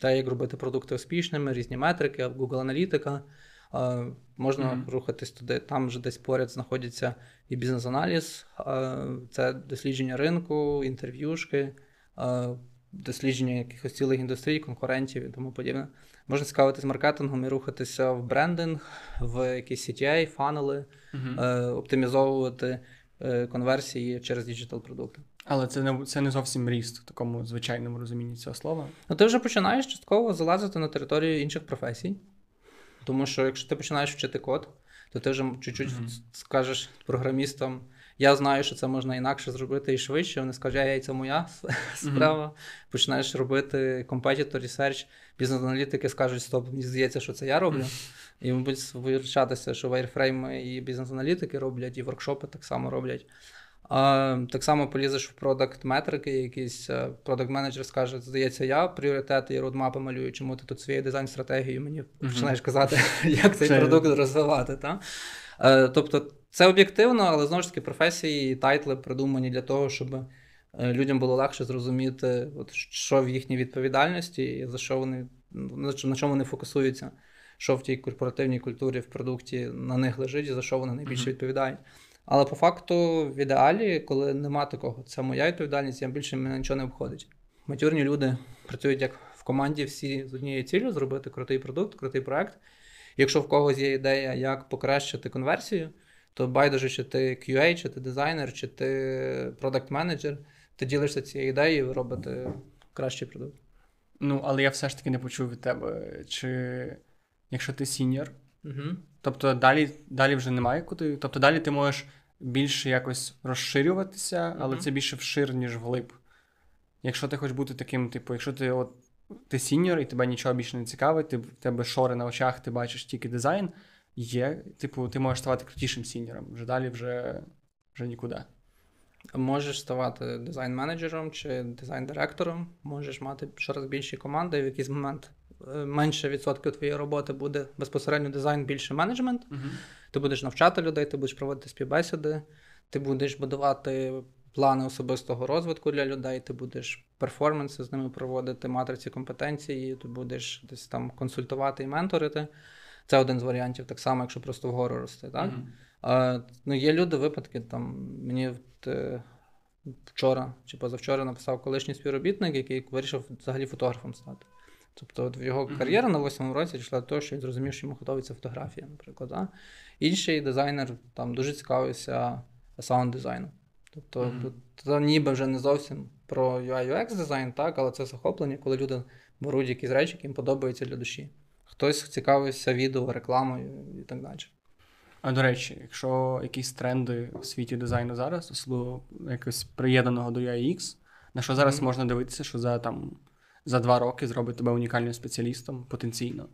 [SPEAKER 2] те, як робити продукти успішними, різні метрики, Google аналітика. Можна mm-hmm. рухатись туди. Там вже десь поряд знаходяться і бізнес-аналіз, це дослідження ринку, інтерв'юшки, дослідження якихось цілих індустрій, конкурентів і тому подібне. Можна цікавитись маркетингом і рухатися в брендинг, в якісь CTA, funnel и, mm-hmm. оптимізовувати е, конверсії через digital продукти.
[SPEAKER 1] Але це не це не зовсім ріст в такому звичайному розумінні цього слова.
[SPEAKER 2] Ну ти вже починаєш частково залазити на територію інших професій. Тому що якщо ти починаєш вчити код, то ти вже чуть-чуть mm-hmm. скажеш програмістам. Я знаю, що це можна інакше зробити і швидше. Вони скажуть, ай, це моя справа. Mm-hmm. Починаєш робити competitor research, бізнес-аналітики скажуть, стоп, мені здається, що це я роблю. І, мабуть, виручатися, що вайрфрейми і бізнес-аналітики роблять, і воркшопи так само роблять. Так само полізеш в продакт метрики, якийсь продакт менеджер скаже, здається, я пріоритети і родмапи малюю, чому ти тут свою дизайн-стратегію мені починаєш казати, як цей продукт розвивати. Та? Е, тобто це об'єктивно, але знову ж таки професії і тайтли придумані для того, щоб е, людям було легше зрозуміти, от, що в їхній відповідальності, і за що вони на чому вони фокусуються, що в тій корпоративній культурі в продукті на них лежить і за що вони найбільше відповідають. Але по факту, в ідеалі, коли нема такого, це моя відповідальність, я більше мене нічого не обходить. Матюрні люди працюють як в команді всі з однією цілею зробити крутий продукт, крутий проект. Якщо в когось є ідея, як покращити конверсію, то байдуже, чи ти QA, чи ти дизайнер, чи ти product manager ти ділишся цією ідеєю і ви робите кращий продукт.
[SPEAKER 1] Ну, але я все ж таки не почув від тебе. Чи якщо ти senior, Угу. Тобто далі далі вже немає куди. Тобто далі ти можеш більше якось розширюватися, але угу. це більше вшир, ніж вглиб. Якщо ти хочеш бути таким, типу, якщо ти от ти сіньор і тебе нічого більше не цікавить, ти в тебе шори на очах, ти бачиш тільки дизайн, є, типу, ти можеш ставати крутішим сіньором. Вже далі вже, вже нікуди.
[SPEAKER 2] Можеш ставати дизайн-менеджером чи дизайн-директором, можеш мати щораз більші команди, в якийсь момент менше відсотків твоєї роботи буде безпосередньо дизайн, більше менеджмент. Uh-huh. Ти будеш навчати людей, ти будеш проводити співбесіди, ти будеш будувати плани особистого розвитку для людей, ти будеш перформанси з ними проводити, матриці компетенції, ти будеш десь там консультувати і менторити. Це один з варіантів, так само, якщо просто вгору рости. Так? Uh-huh. А, ну, Є люди, випадки, там мені е, вчора чи позавчора написав колишній співробітник, який вирішив взагалі фотографом стати. Тобто от його кар'єра на восьмому році дійшла до того, що він зрозумів, що йому готується фотографія, наприклад. Да? Інший дизайнер там дуже цікавився саунд-дизайном. Тобто mm-hmm. це ніби вже не зовсім про UI UX дизайн, так, але це захоплення, коли люди беруть якісь речі, які їм подобаються для душі. Хтось цікавився відео, рекламою і так далі.
[SPEAKER 1] А до речі, якщо якісь тренди в світі дизайну зараз, особливо якось приєднаного до UX, на що зараз mm-hmm. можна дивитися, що за там за два роки зробить тебе унікальним спеціалістом потенційно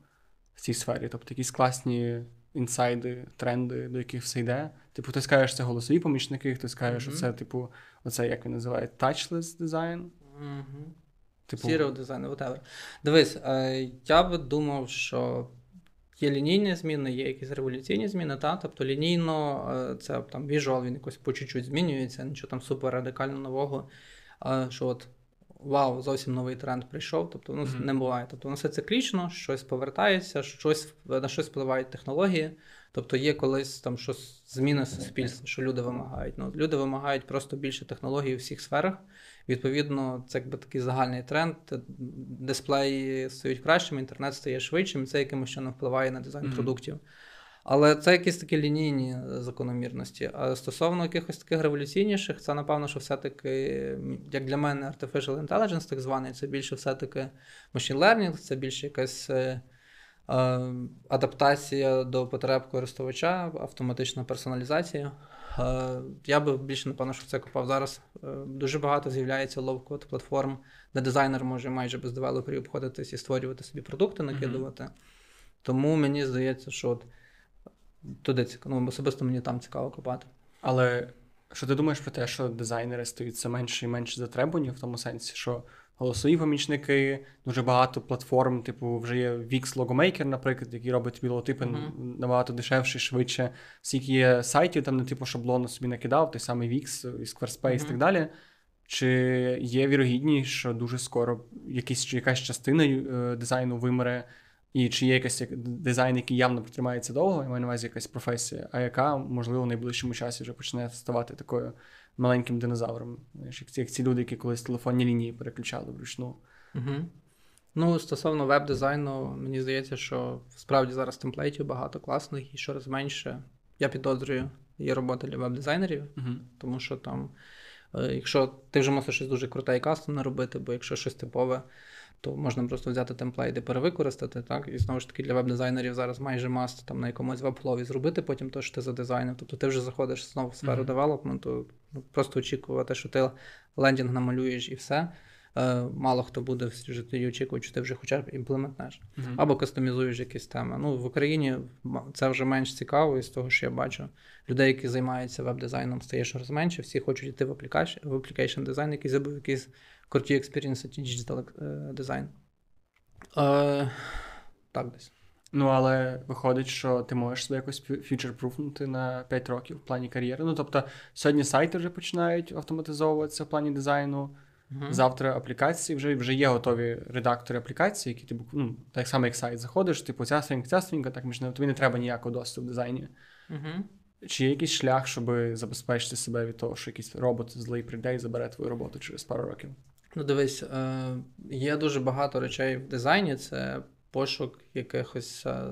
[SPEAKER 1] в цій сфері. Тобто якісь класні інсайди, тренди, до яких все йде. Типу, ти скажеш, це голосові помічники, ти скажеш, mm-hmm. це, типу, оце як він називає, touchless дизайн.
[SPEAKER 2] Mm-hmm. Типу... Zero design, whatever. Дивись, е, я би думав, що. Є лінійні зміни, є якісь революційні зміни, та? тобто лінійно е, це там віжуал, він якось по чуть-чуть змінюється, нічого там супер радикально нового. Що от вау, зовсім новий тренд прийшов. Тобто ну, mm-hmm. не буває. Тобто воно все циклічно, щось повертається, щось на щось впливають технології. Тобто є колись там щось зміни суспільства, що люди вимагають. Ну, Люди вимагають просто більше технологій у всіх сферах. Відповідно, це якби такий загальний тренд. Дисплеї стають кращими, інтернет стає швидшим, і це якимось чином впливає на дизайн mm-hmm. продуктів. Але це якісь такі лінійні закономірності. А стосовно якихось таких революційніших, це напевно, що все-таки, як для мене, artificial intelligence, так званий, це більше все-таки machine learning, це більше якась е, е, адаптація до потреб користувача, автоматична персоналізація. Е, я би більше, напевно, що в це купав зараз. Е, дуже багато з'являється лоу-код платформ, де дизайнер може майже без девелоперів обходитись і створювати собі продукти, накидувати. Mm-hmm. Тому мені здається, що от туди цікаво. Ну, особисто мені там цікаво копати.
[SPEAKER 1] Але що ти думаєш про те, що дизайнери стають все менше і менше затребувані в тому сенсі, що голосові помічники, дуже багато платформ, типу, вже є Wix Logomaker, наприклад, який робить тобі логотипи uh-huh. набагато дешевше, швидше. Скільки є сайтів, там не типу шаблону собі накидав, той самий Wix і Squarespace і так далі. Чи є вірогідність, що дуже скоро якісь, якась частина е, дизайну вимере і чи є якийсь дизайн, який явно протримається довго, я маю на увазі якась професія, а яка, можливо, в найближчому часі вже почне ставати такою маленьким динозавром. Як ці люди, які колись телефонні лінії переключали вручну.
[SPEAKER 2] Угу. Ну, стосовно веб-дизайну, мені здається, що справді зараз темплейтів багато класних і щораз менше. Я підозрюю, є робота для веб-дизайнерів, uh тому що там, е, якщо ти вже мусиш щось дуже круте і кастомне робити, бо якщо щось типове то можна просто взяти темплейт і перевикористати. так? І знову ж таки для веб-дизайнерів зараз майже маст там на якомусь веб-флові зробити потім те, що ти задизайнив. Тобто ти вже заходиш знову в сферу mm-hmm. девелопменту, ну, просто очікувати, що ти лендінг намалюєш і все. Е, мало хто буде в тоді очікувати, що ти вже хоча б імплементнеш. Uh-huh. Або кастомізуєш якісь теми. Ну, В Україні це вже менш цікаво, і з того, що я бачу, людей, які займаються веб-дизайном, стає щось менше, всі хочуть йти в application дизайн, який забив якийсь круті експірієнси digital дизайн. Е, Так десь.
[SPEAKER 1] Ну, але виходить, що ти можеш себе якось future-proof нути на 5 років в плані кар'єри. Ну, тобто, сьогодні сайти вже починають автоматизовуватися в плані дизайну. Uh-huh. Завтра аплікації вже вже є готові редактори аплікації, які ти ну, так само, як сайт заходиш, типу ця сторінка, ця сторінка, так між тобі не треба ніякого досвіду в дизайні. Uh-huh. Чи є якийсь шлях, щоб забезпечити себе від того, що якийсь робот злий прийде і забере твою роботу через пару років?
[SPEAKER 2] Ну, дивись, е, є дуже багато речей в дизайні. Це пошук якихось е,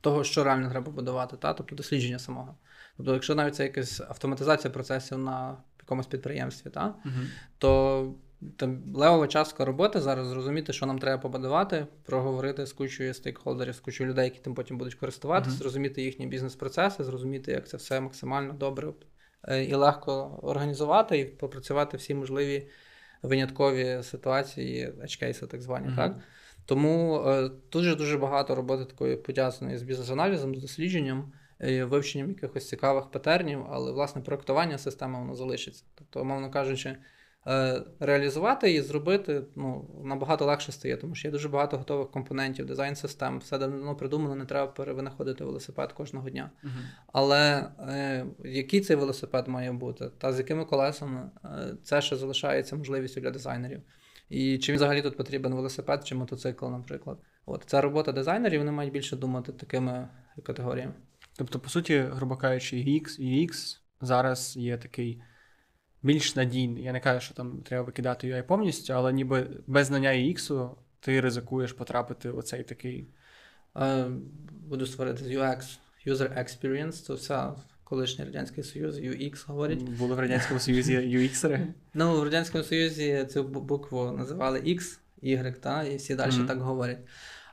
[SPEAKER 2] того, що реально треба будувати, та? тобто дослідження самого. Тобто, якщо навіть це якась автоматизація процесів на якомусь підприємстві, та? uh то там левова частка роботи зараз зрозуміти, що нам треба побудувати, проговорити з кучою стейкхолдерів, з кучою людей, які тим потім будуть користуватися, uh зрозуміти їхні бізнес-процеси, зрозуміти, як це все максимально добре і легко організувати і попрацювати всі можливі виняткові ситуації, edge так звані. Mm-hmm. так? Тому е, дуже-дуже багато роботи такої пов'язаної з бізнес-аналізом, з дослідженням, вивченням якихось цікавих патернів, але власне проектування системи воно залишиться. Тобто, умовно кажучи, Е, реалізувати і зробити ну, набагато легше стає, тому що є дуже багато готових компонентів, дизайн-систем, все давно придумано, не треба перевинаходити велосипед кожного дня. Uh-huh. Але е, який цей велосипед має бути, та з якими колесами, е, це ще залишається можливістю для дизайнерів. І чи взагалі тут потрібен велосипед чи мотоцикл, наприклад. От Це робота дизайнерів, вони мають більше думати такими категоріями.
[SPEAKER 1] Тобто, по суті, грубо кажучи, UX, UX зараз є такий більш надійний. Я не кажу, що там треба викидати UI повністю, але ніби без знання UX ти ризикуєш потрапити в оцей такий.
[SPEAKER 2] Е, буду створити UX, User Experience, це все колишній Радянський Союз, UX говорять.
[SPEAKER 1] Були в Радянському Союзі UX-ери?
[SPEAKER 2] Ну, в Радянському Союзі цю букву називали X, Y, та, і всі далі mm-hmm. так говорять.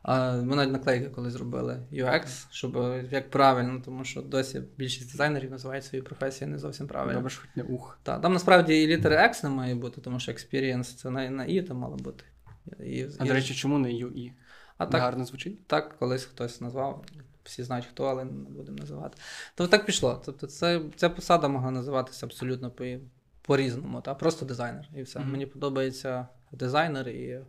[SPEAKER 2] Ми навіть наклейки коли зробили UX, щоб як правильно, тому що досі більшість дизайнерів називають свої професії не зовсім правильно.
[SPEAKER 1] Добре, хоч не ух.
[SPEAKER 2] Так, Там насправді і літери X не має бути, тому що experience це на на І там мало бути.
[SPEAKER 1] І, А і... до речі, чому не UI? А так, Гарно звучить?
[SPEAKER 2] Так, колись хтось назвав. Всі знають хто, але не будемо називати. Тобто так пішло. Тобто, це, ця посада могла називатися абсолютно по, по-різному, та просто дизайнер. І все. Mm-hmm. Мені подобається дизайнер і е,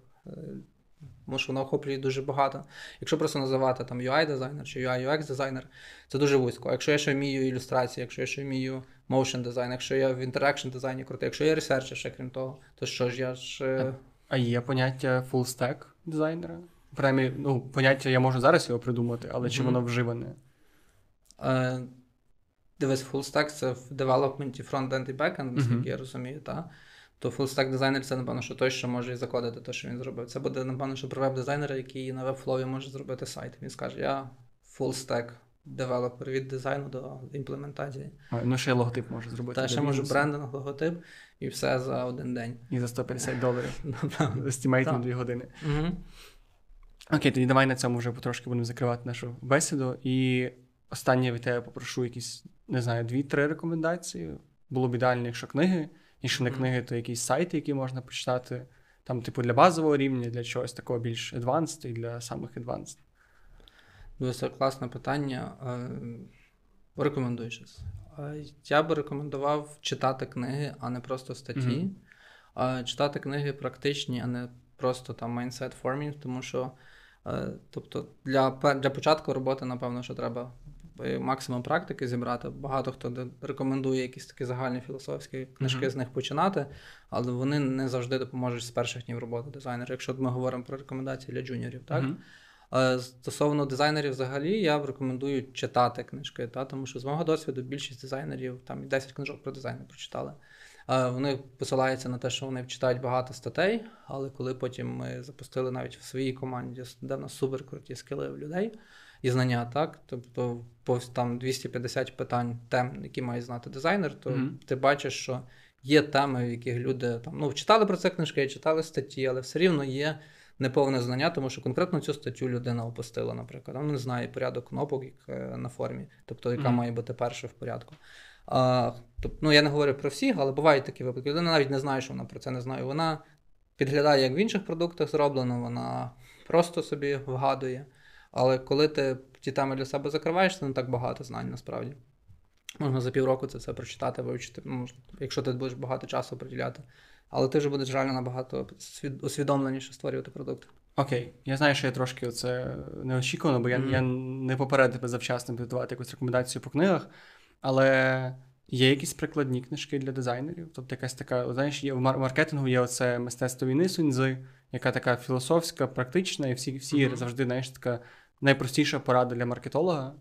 [SPEAKER 2] тому що вона охоплює дуже багато. Якщо просто називати там UI-дизайнер чи UI-UX-дизайнер, це дуже вузько. Якщо я ще вмію ілюстрації, якщо я ще вмію motion дизайн, якщо я в interaction дизайні крутий, якщо я ресерчер ще крім того, то що ж я ж. е,
[SPEAKER 1] А є поняття full stack дизайнера? Принаймні, ну, поняття я можу зараз його придумати, але чи
[SPEAKER 2] Мгм.
[SPEAKER 1] воно вживане?
[SPEAKER 2] Е, Дивись, full stack це в девелопменті фронт-енд і бекенд, наскільки
[SPEAKER 1] Мгм.
[SPEAKER 2] я розумію, та? То stack дизайнер це, напевно, що той, що може і закодити те, що він зробив. Це буде, напевно, що про веб-дизайнера, який на Webflow і може зробити сайт. Він скаже: я stack девелопер від дизайну до імплементації.
[SPEAKER 1] А, Ну, ще й логотип може зробити.
[SPEAKER 2] Та ще
[SPEAKER 1] бізнесу.
[SPEAKER 2] брендинг, логотип і все за один день.
[SPEAKER 1] І за 150 доларів. Estimate на. 2 години.
[SPEAKER 2] Угу.
[SPEAKER 1] Окей, тоді давай на цьому вже потрошки будемо закривати нашу бесіду. І останнє від тебе попрошу якісь, не знаю, дві-три рекомендації. Було б ідеально, якщо книги. Якщо не книги, то якісь сайти, які можна почитати. Там, типу, для базового рівня, для чогось такого більш advanced і для самих advanced.
[SPEAKER 2] Дуже класне питання. Е, Рекомендую щось. Е, Я би рекомендував читати книги, а не просто статті. Е, Читати книги практичні, а не просто там mindset forming, тому що тобто для, для початку роботи, напевно, що треба максимум практики зібрати. Багато хто рекомендує якісь такі загальні філософські книжки
[SPEAKER 1] Мгм.
[SPEAKER 2] з них починати, але вони не завжди допоможуть з перших днів роботи дизайнера, якщо ми говоримо про рекомендації для джуніорів, так? Е, Стосовно дизайнерів, взагалі, я рекомендую читати книжки, та, тому що з мого досвіду більшість дизайнерів там і 10 книжок про дизайн прочитали. Е, Вони посилаються на те, що вони читають багато статей, але коли потім ми запустили навіть в своїй команді, де в нас супер круті скили в людей і знання, так, тобто по там 250 питань тем, які має знати дизайнер, то
[SPEAKER 1] Мгм.
[SPEAKER 2] ти бачиш, що є теми, в яких люди там ну читали про це книжки, читали статті, але все рівно є неповне знання, тому що конкретно цю статтю людина опустила, наприклад. Вона не знає порядок кнопок як, е, на формі, тобто яка
[SPEAKER 1] Мгм.
[SPEAKER 2] має бути перша в порядку. А, тобто, ну, я не говорю про всіх, але бувають такі випадки. Людина навіть не знає, що вона про це не знає. Вона підглядає, як в інших продуктах зроблено, вона просто собі вгадує. Але коли ти ті теми для себе закриваєш, це не так багато знань насправді. Можна за півроку це все прочитати, вивчити, ну, якщо ти будеш багато часу приділяти. Але ти вже будеш реально набагато усвідомленіше створювати продукт.
[SPEAKER 1] Окей, я знаю, що я трошки це неочікувано, бо я,
[SPEAKER 2] Мгм.
[SPEAKER 1] я не попередив тебе завчасно підготувати якусь рекомендацію по книгах, але є якісь прикладні книжки для дизайнерів. Тобто якась така, знаєш, є в мар- маркетингу є оце мистецтво війни Суньзи, яка така філософська, практична, і всі, всі
[SPEAKER 2] Мгм.
[SPEAKER 1] завжди, знаєш, така найпростіша порада для маркетолога,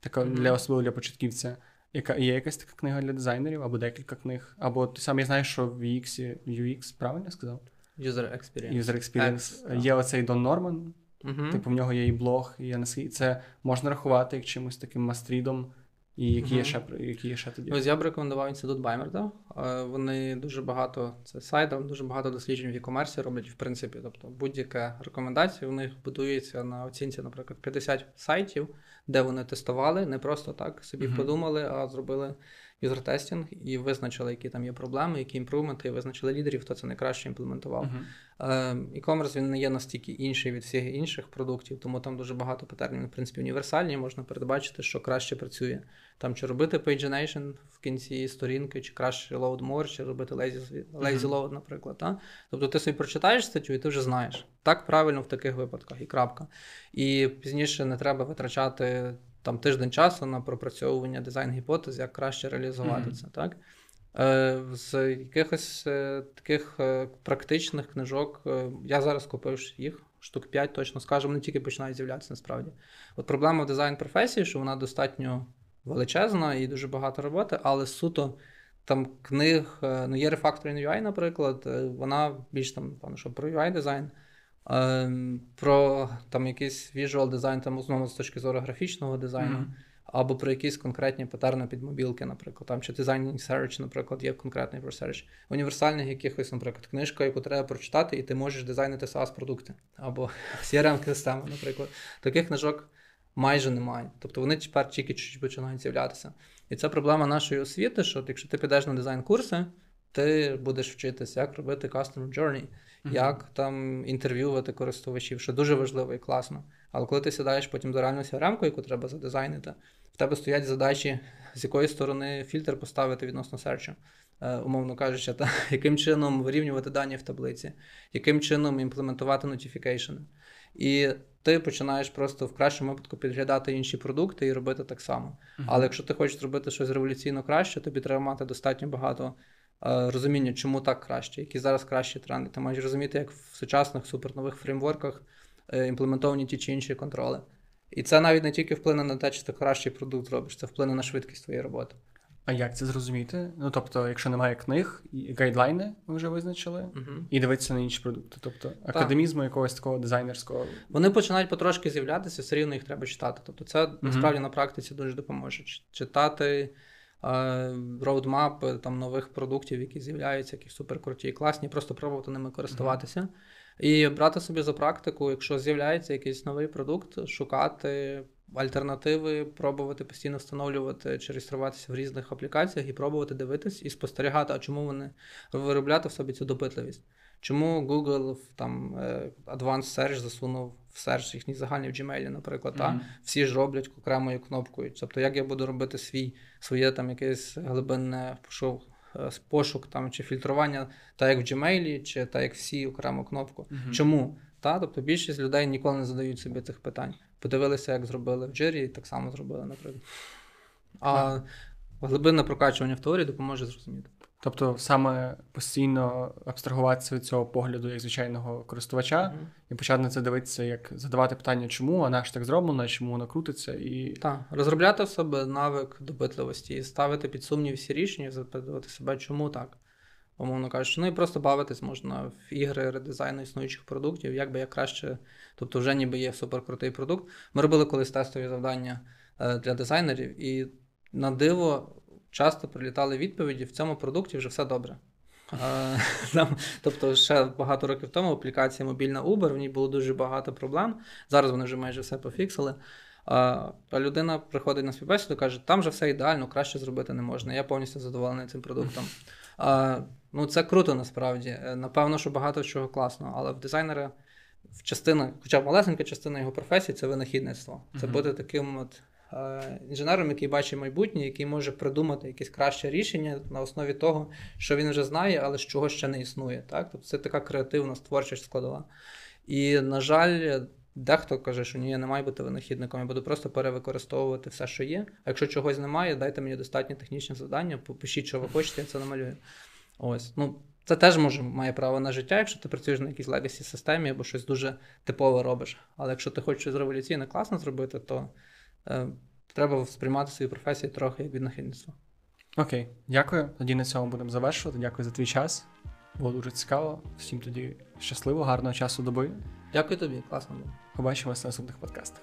[SPEAKER 1] така
[SPEAKER 2] Мгм.
[SPEAKER 1] для особливо для початківця. Яка є якась така книга для дизайнерів, або декілька книг, або ти сам я знаю, що в UX, UX правильно сказав?
[SPEAKER 2] User experience.
[SPEAKER 1] User Experience.
[SPEAKER 2] X.
[SPEAKER 1] Є оцей Дон Норман,
[SPEAKER 2] Мгм.
[SPEAKER 1] Типу, в нього є і блог, і я наскільки це можна рахувати як чимось таким мастрідом, і які, є, ще, які є ще тоді.
[SPEAKER 2] Ось я б рекомендував інститут Баймерда. Е, Вони дуже багато, це сайтом, дуже багато досліджень в e-commerce роблять, в принципі. Тобто будь-яка рекомендація у них будується на оцінці, наприклад, 50 сайтів, де вони тестували, не просто так собі
[SPEAKER 1] Мгм.
[SPEAKER 2] подумали, а зробили user testing і визначили, які там є проблеми, які імпрувменти, і визначили лідерів, хто це найкраще імплементував.
[SPEAKER 1] Мгм.
[SPEAKER 2] Е, E-commerce він не є настільки інший від всіх інших продуктів, тому там дуже багато патернів, в принципі, універсальні. Можна передбачити, що краще працює. Там чи робити pagination в кінці сторінки, чи краще load more, чи робити lazy, lazy load, наприклад. Та? Тобто ти собі прочитаєш статтю, і ти вже знаєш. Так правильно в таких випадках, і крапка. І пізніше не треба витрачати там тиждень часу на пропрацьовування дизайн-гіпотез, як краще реалізувати
[SPEAKER 1] Мгм.
[SPEAKER 2] це. Так? Е, З якихось е, таких е, практичних книжок я зараз купив їх, штук 5 точно скажемо, вони тільки починають з'являтися насправді. От проблема в дизайн професії, що вона достатньо величезна і дуже багато роботи, але суто там книг, ну є Refactoring UI, наприклад, вона більш там, певно, що про UI дизайн. Е, Про там якийсь visual дизайн, там знову з точки зору графічного дизайну,
[SPEAKER 1] Мгм.
[SPEAKER 2] або про якісь конкретні патерни під мобілки, наприклад, там чи дизайн search, наприклад, є конкретний про search. Універсальних якихось, наприклад, книжка, яку треба прочитати, і ти можеш дизайнити SaaS-продукти, або CRM-систему, наприклад. Таких книжок майже немає. Тобто вони тепер тільки чуть починають з'являтися. І це проблема нашої освіти, що якщо ти підеш на дизайн-курси, ти будеш вчитися, як робити customer journey. Як там інтерв'ювати користувачів, що дуже важливо і класно. Але коли ти сідаєш потім за реальну CRM-ку, яку треба задизайнити, в тебе стоять задачі, з якої сторони фільтр поставити відносно серчу. Е, умовно кажучи, та, яким чином вирівнювати дані в таблиці, яким чином імплементувати notification. І ти починаєш просто в кращому випадку підглядати інші продукти і робити так само. Uh-huh. Але якщо ти хочеш зробити щось революційно краще, тобі треба мати достатньо багато розуміння, чому так краще, які зараз кращі тренди. Ти маєш розуміти, як в сучасних супернових фреймворках е, імплементовані ті чи інші контроли. І це навіть не тільки вплине на те, чи ти кращий продукт зробиш, це вплине на швидкість твоєї роботи.
[SPEAKER 1] А як це зрозуміти? Ну тобто, якщо немає книг, гайдлайни ви вже визначили,
[SPEAKER 2] uh
[SPEAKER 1] і дивитися на інші продукти. Тобто академізму якогось такого дизайнерського.
[SPEAKER 2] Вони починають потрошки з'являтися, все рівно їх треба читати. Тобто, це uh насправді на практиці дуже допоможе. Читати роудмапи там нових продуктів, які з'являються, які суперкруті і класні, просто пробувати ними користуватися. І брати собі за практику, якщо з'являється якийсь новий продукт, шукати альтернативи, пробувати постійно встановлювати чи реєструватися в різних аплікаціях і пробувати дивитись і спостерігати, а чому вони виробляти в собі цю допитливість. Чому Google там е, Advanced Search засунув в Search їхній загальний в Gmail, наприклад, mm-hmm. та всі ж роблять окремою кнопкою. Тобто, як я буду робити свій своє там якесь глибинне пошук, е, пошук там чи фільтрування, так як в Gmail, чи так як всі окрему кнопку. Mm-hmm. Чому? Та? Тобто більшість людей ніколи не задають собі цих питань. Подивилися, як зробили в джирі, і так само зробили, наприклад. А глибинне прокачування в теорії допоможе зрозуміти.
[SPEAKER 1] Тобто, саме постійно абстрагуватися від цього погляду як звичайного користувача mm-hmm. і почати на це дивитися, як задавати питання, чому, а наш так зроблено, чому воно крутиться. і...
[SPEAKER 2] Так, розробляти в себе навик допитливості і ставити під сумнів всі рішення, запитувати себе, чому так умовно кажучи. Ну і просто бавитись можна в ігри редизайну існуючих продуктів, як би як краще, тобто вже ніби є суперкрутий продукт. Ми робили колись тестові завдання е, для дизайнерів, і на диво часто прилітали відповіді: в цьому продукті вже все добре. Там, Тобто, ще багато років тому аплікація мобільна Uber, в ній було дуже багато проблем. Зараз вони вже майже все пофіксили. А людина приходить на співбесіду каже, там вже все ідеально, краще зробити не можна. Я повністю задоволений цим продуктом. А, Ну, це круто насправді. Е, напевно, що багато чого класно, але в дизайнера в частина, хоча б малесенька частина його професії це винахідництво. Це бути таким от інженером, який бачить майбутнє, який може придумати якесь краще рішення на основі того, що він вже знає, але з чого ще не існує. Так? Тобто це така креативна творча складова. І, на жаль, Дехто каже, що ні, я не маю бути винахідником, я буду просто перевикористовувати все, що є. А якщо чогось немає, дайте мені достатньо технічне завдання, опишіть, що ви хочете, я це намалюю. Ось. Ну, Це теж може має право на життя, якщо ти працюєш на якійсь legacy системі або щось дуже типове робиш. Але якщо ти хочеш щось революційне класно зробити, то е, треба сприймати свою професію трохи як винахідництво.
[SPEAKER 1] Окей, дякую. Тоді на цьому будемо завершувати. Дякую за твій час. Було дуже цікаво. Всім тоді щасливо, гарного часу доби.
[SPEAKER 2] Дякую тобі, класно було.
[SPEAKER 1] Побачимося на наступних подкастах.